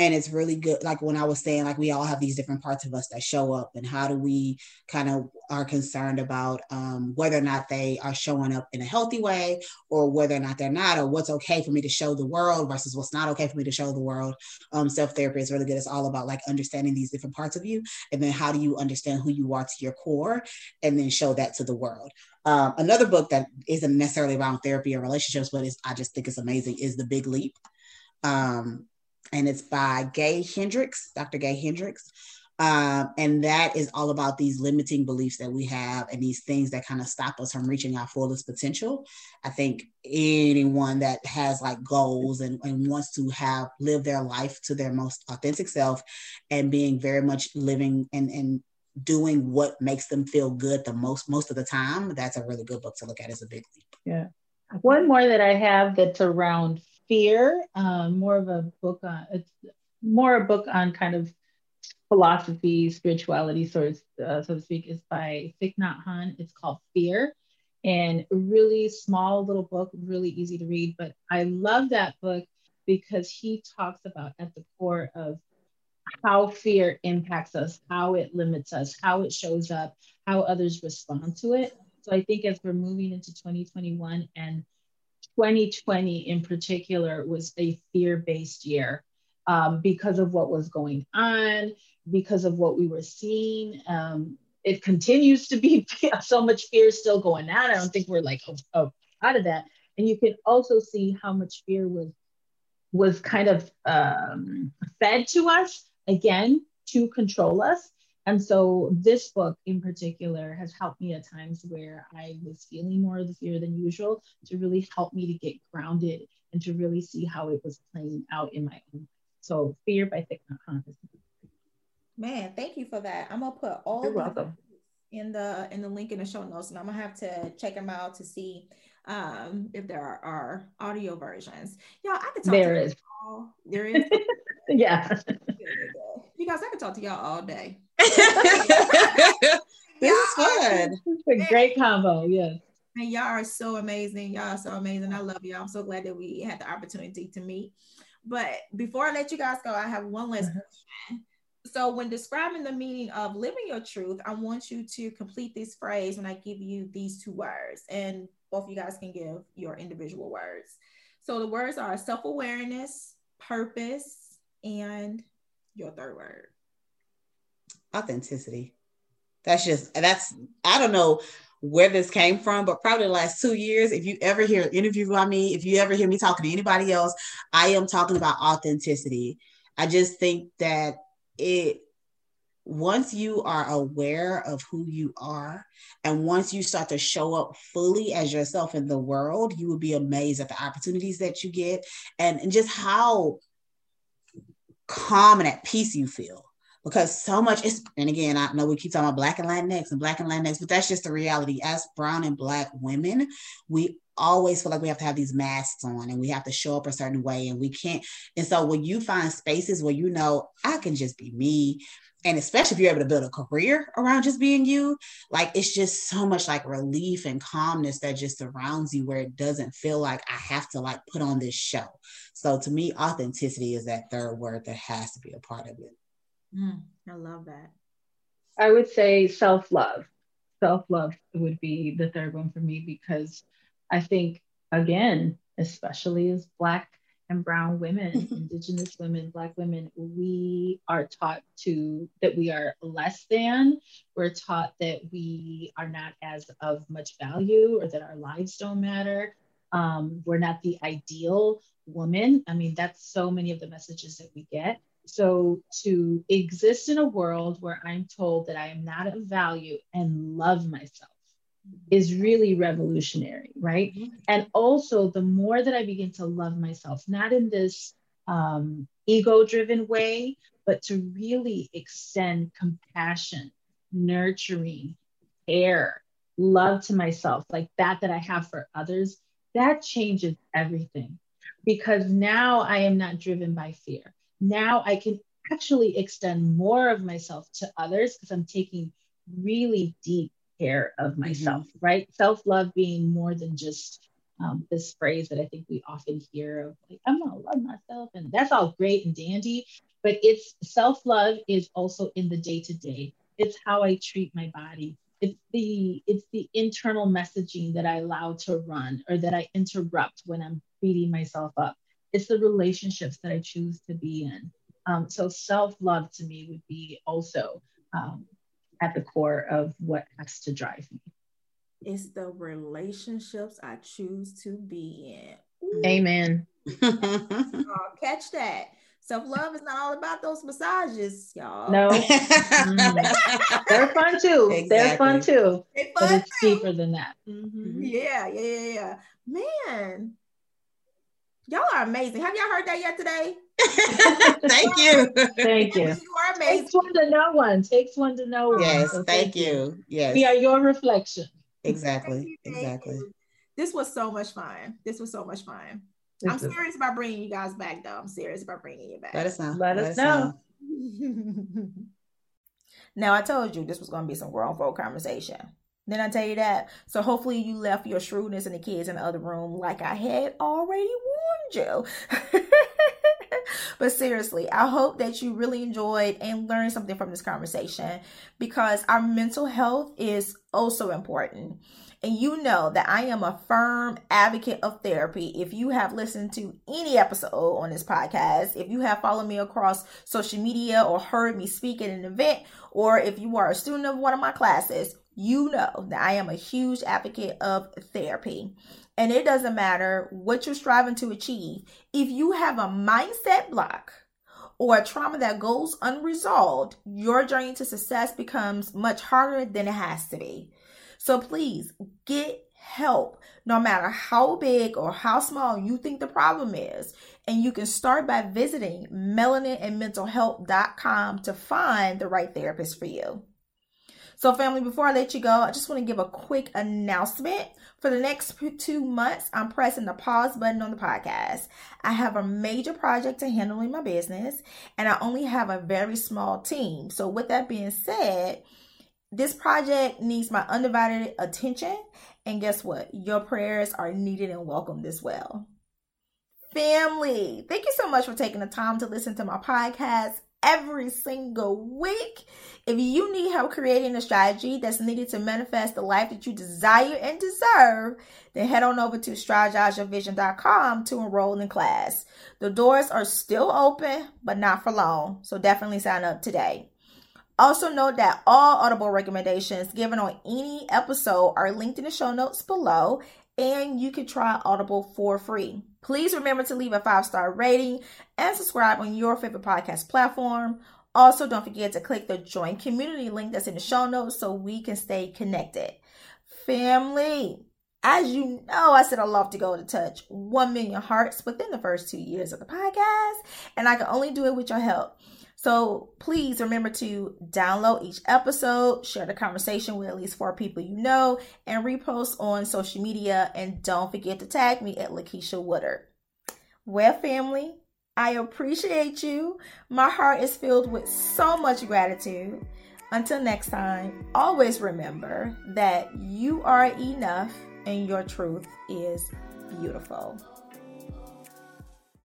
and it's really good like when i was saying like we all have these different parts of us that show up and how do we kind of are concerned about um, whether or not they are showing up in a healthy way or whether or not they're not or what's okay for me to show the world versus what's not okay for me to show the world. Um, self-therapy is really good. It's all about like understanding these different parts of you and then how do you understand who you are to your core and then show that to the world. Um, another book that isn't necessarily around therapy or relationships but is i just think it's amazing is the big leap. Um, and it's by Gay Hendricks, Dr. Gay Hendricks. Um, and that is all about these limiting beliefs that we have and these things that kind of stop us from reaching our fullest potential. I think anyone that has like goals and, and wants to have live their life to their most authentic self and being very much living and, and doing what makes them feel good the most most of the time, that's a really good book to look at as a big leap. Yeah. One more that I have that's around fear, um, more of a book on it's more a book on kind of philosophy, spirituality, sort of, uh, so to speak, is by Thich Nhat Hanh. It's called Fear, and really small little book, really easy to read. But I love that book because he talks about at the core of how fear impacts us, how it limits us, how it shows up, how others respond to it. So I think as we're moving into 2021 and 2020 in particular was a fear-based year um, because of what was going on, because of what we were seeing. Um, it continues to be (laughs) so much fear still going on. I don't think we're like oh, oh, out of that. And you can also see how much fear was was kind of um, fed to us again to control us. And so this book in particular has helped me at times where I was feeling more of the fear than usual to really help me to get grounded and to really see how it was playing out in my own. So Fear by Thich Nhat. Man, thank you for that. I'm gonna put all You're welcome. in the in the link in the show notes, and I'm gonna have to check them out to see um if there are, are audio versions. Y'all, I could talk There to is. y'all. There is. (laughs) Yeah. Guys, I could talk to y'all all day. (laughs) this is fun. It's a great combo. Yes. And y'all are so amazing. Y'all are so amazing. I love y'all. I'm so glad that we had the opportunity to meet. But before I let you guys go, I have one last Uh-huh. question. So, when describing the meaning of living your truth, I want you to complete this phrase when I give you these two words, and both of you guys can give your individual words. So, the words are self awareness, purpose, and your third word. authenticity. That's just that's I don't know where this came from, but probably the last two years. If you ever hear an interview by me, if you ever hear me talking to anybody else, I am talking about authenticity. I just think that it once you are aware of who you are and once you start to show up fully as yourself in the world, you will be amazed at the opportunities that you get and, and just how calm and at peace you feel because so much is and again i know we keep talking about black and latinx and black and latinx but that's just the reality as brown and black women we always feel like we have to have these masks on and we have to show up a certain way and we can't. And so when you find spaces where you know I can just be me, and especially if you're able to build a career around just being you, like it's just so much like relief and calmness that just surrounds you where it doesn't feel like I have to like put on this show. So to me, authenticity is that third word that has to be a part of it. Mm, I love that. I would say self love. Self love would be the third one for me because I think, again, especially as Black and brown women, (laughs) indigenous women, black women, we are taught to that we are less than. We're taught that we are not as of much value or that our lives don't matter. Um, we're not the ideal woman. I mean, that's so many of the messages that we get. So to exist in a world where I'm told that I am not of value and love myself is really revolutionary, right? Mm-hmm. And also, the more that I begin to love myself, not in this um, ego driven way, but to really extend compassion, nurturing, care, love to myself, like that that I have for others, that changes everything. Because now I am not driven by fear. Now I can actually extend more of myself to others because I'm taking really deep care of mm-hmm. myself, mm-hmm. right? Self love being more than just um, this phrase that I think we often hear of like, I'm gonna love myself. And that's all great and dandy, but it's self love is also in the day to day. It's how I treat my body. It's the it's the internal messaging that I allow to run or that I interrupt when I'm beating myself up. It's the relationships that I choose to be in. Um, so self love to me would be also um, at the core of what has to drive me. It's the relationships I choose to be in. Ooh. Amen. (laughs) oh, catch that. Self love is not all about those massages, y'all. No, they're fun too. Exactly. They're fun too. They're fun but it's too. deeper than that. Mm-hmm. Yeah, yeah, yeah, yeah. Man, y'all are amazing. Have y'all heard that yet today? (laughs) thank you. Thank you. You are amazing. Takes one to know one. Takes one to know one. Yes, so thank, thank you. you. Yes. We are your reflection. Exactly. You, exactly. You. This was so much fun. This was so much fun. I'm serious about bringing you guys back, though. I'm serious about bringing you back. Let us know. Let, Let us know. know. (laughs) now, I told you this was going to be some grown folk conversation. Then I tell you that. So hopefully you left your shrewdness and the kids in the other room like I had already warned you. (laughs) but seriously, I hope that you really enjoyed and learned something from this conversation because our mental health is oh also important. And you know that I am a firm advocate of therapy. If you have listened to any episode on this podcast, if you have followed me across social media or heard me speak at an event, or if you are a student of one of my classes, you know that I am a huge advocate of therapy. And it doesn't matter what you're striving to achieve. If you have a mindset block or a trauma that goes unresolved, your journey to success becomes much harder than it has to be. So please get help, no matter how big or how small you think the problem is. And you can start by visiting melaninandmentalhealth.com to find the right therapist for you. So, family, before I let you go, I just want to give a quick announcement. For the next two months, I'm pressing the pause button on the podcast. I have a major project to handle in my business, and I only have a very small team. So, with that being said, this project needs my undivided attention. And guess what? Your prayers are needed and welcomed as well. Family, thank you so much for taking the time to listen to my podcast every single week. If you need help creating a strategy that's needed to manifest the life that you desire and deserve, then head on over to strategizeyourvision.com to enroll in class. The doors are still open, but not for long, so definitely sign up today. Also, note that all Audible recommendations given on any episode are linked in the show notes below, and you can try Audible for free. Please remember to leave a five star rating and subscribe on your favorite podcast platform. Also, don't forget to click the join community link that's in the show notes so we can stay connected. Family, as you know, I said I love to go to touch 1 million hearts within the first two years of the podcast, and I can only do it with your help. So please remember to download each episode, share the conversation with at least four people you know, and repost on social media. And don't forget to tag me at Lakeisha Woodard. Well, family, I appreciate you. My heart is filled with so much gratitude. Until next time, always remember that you are enough and your truth is beautiful.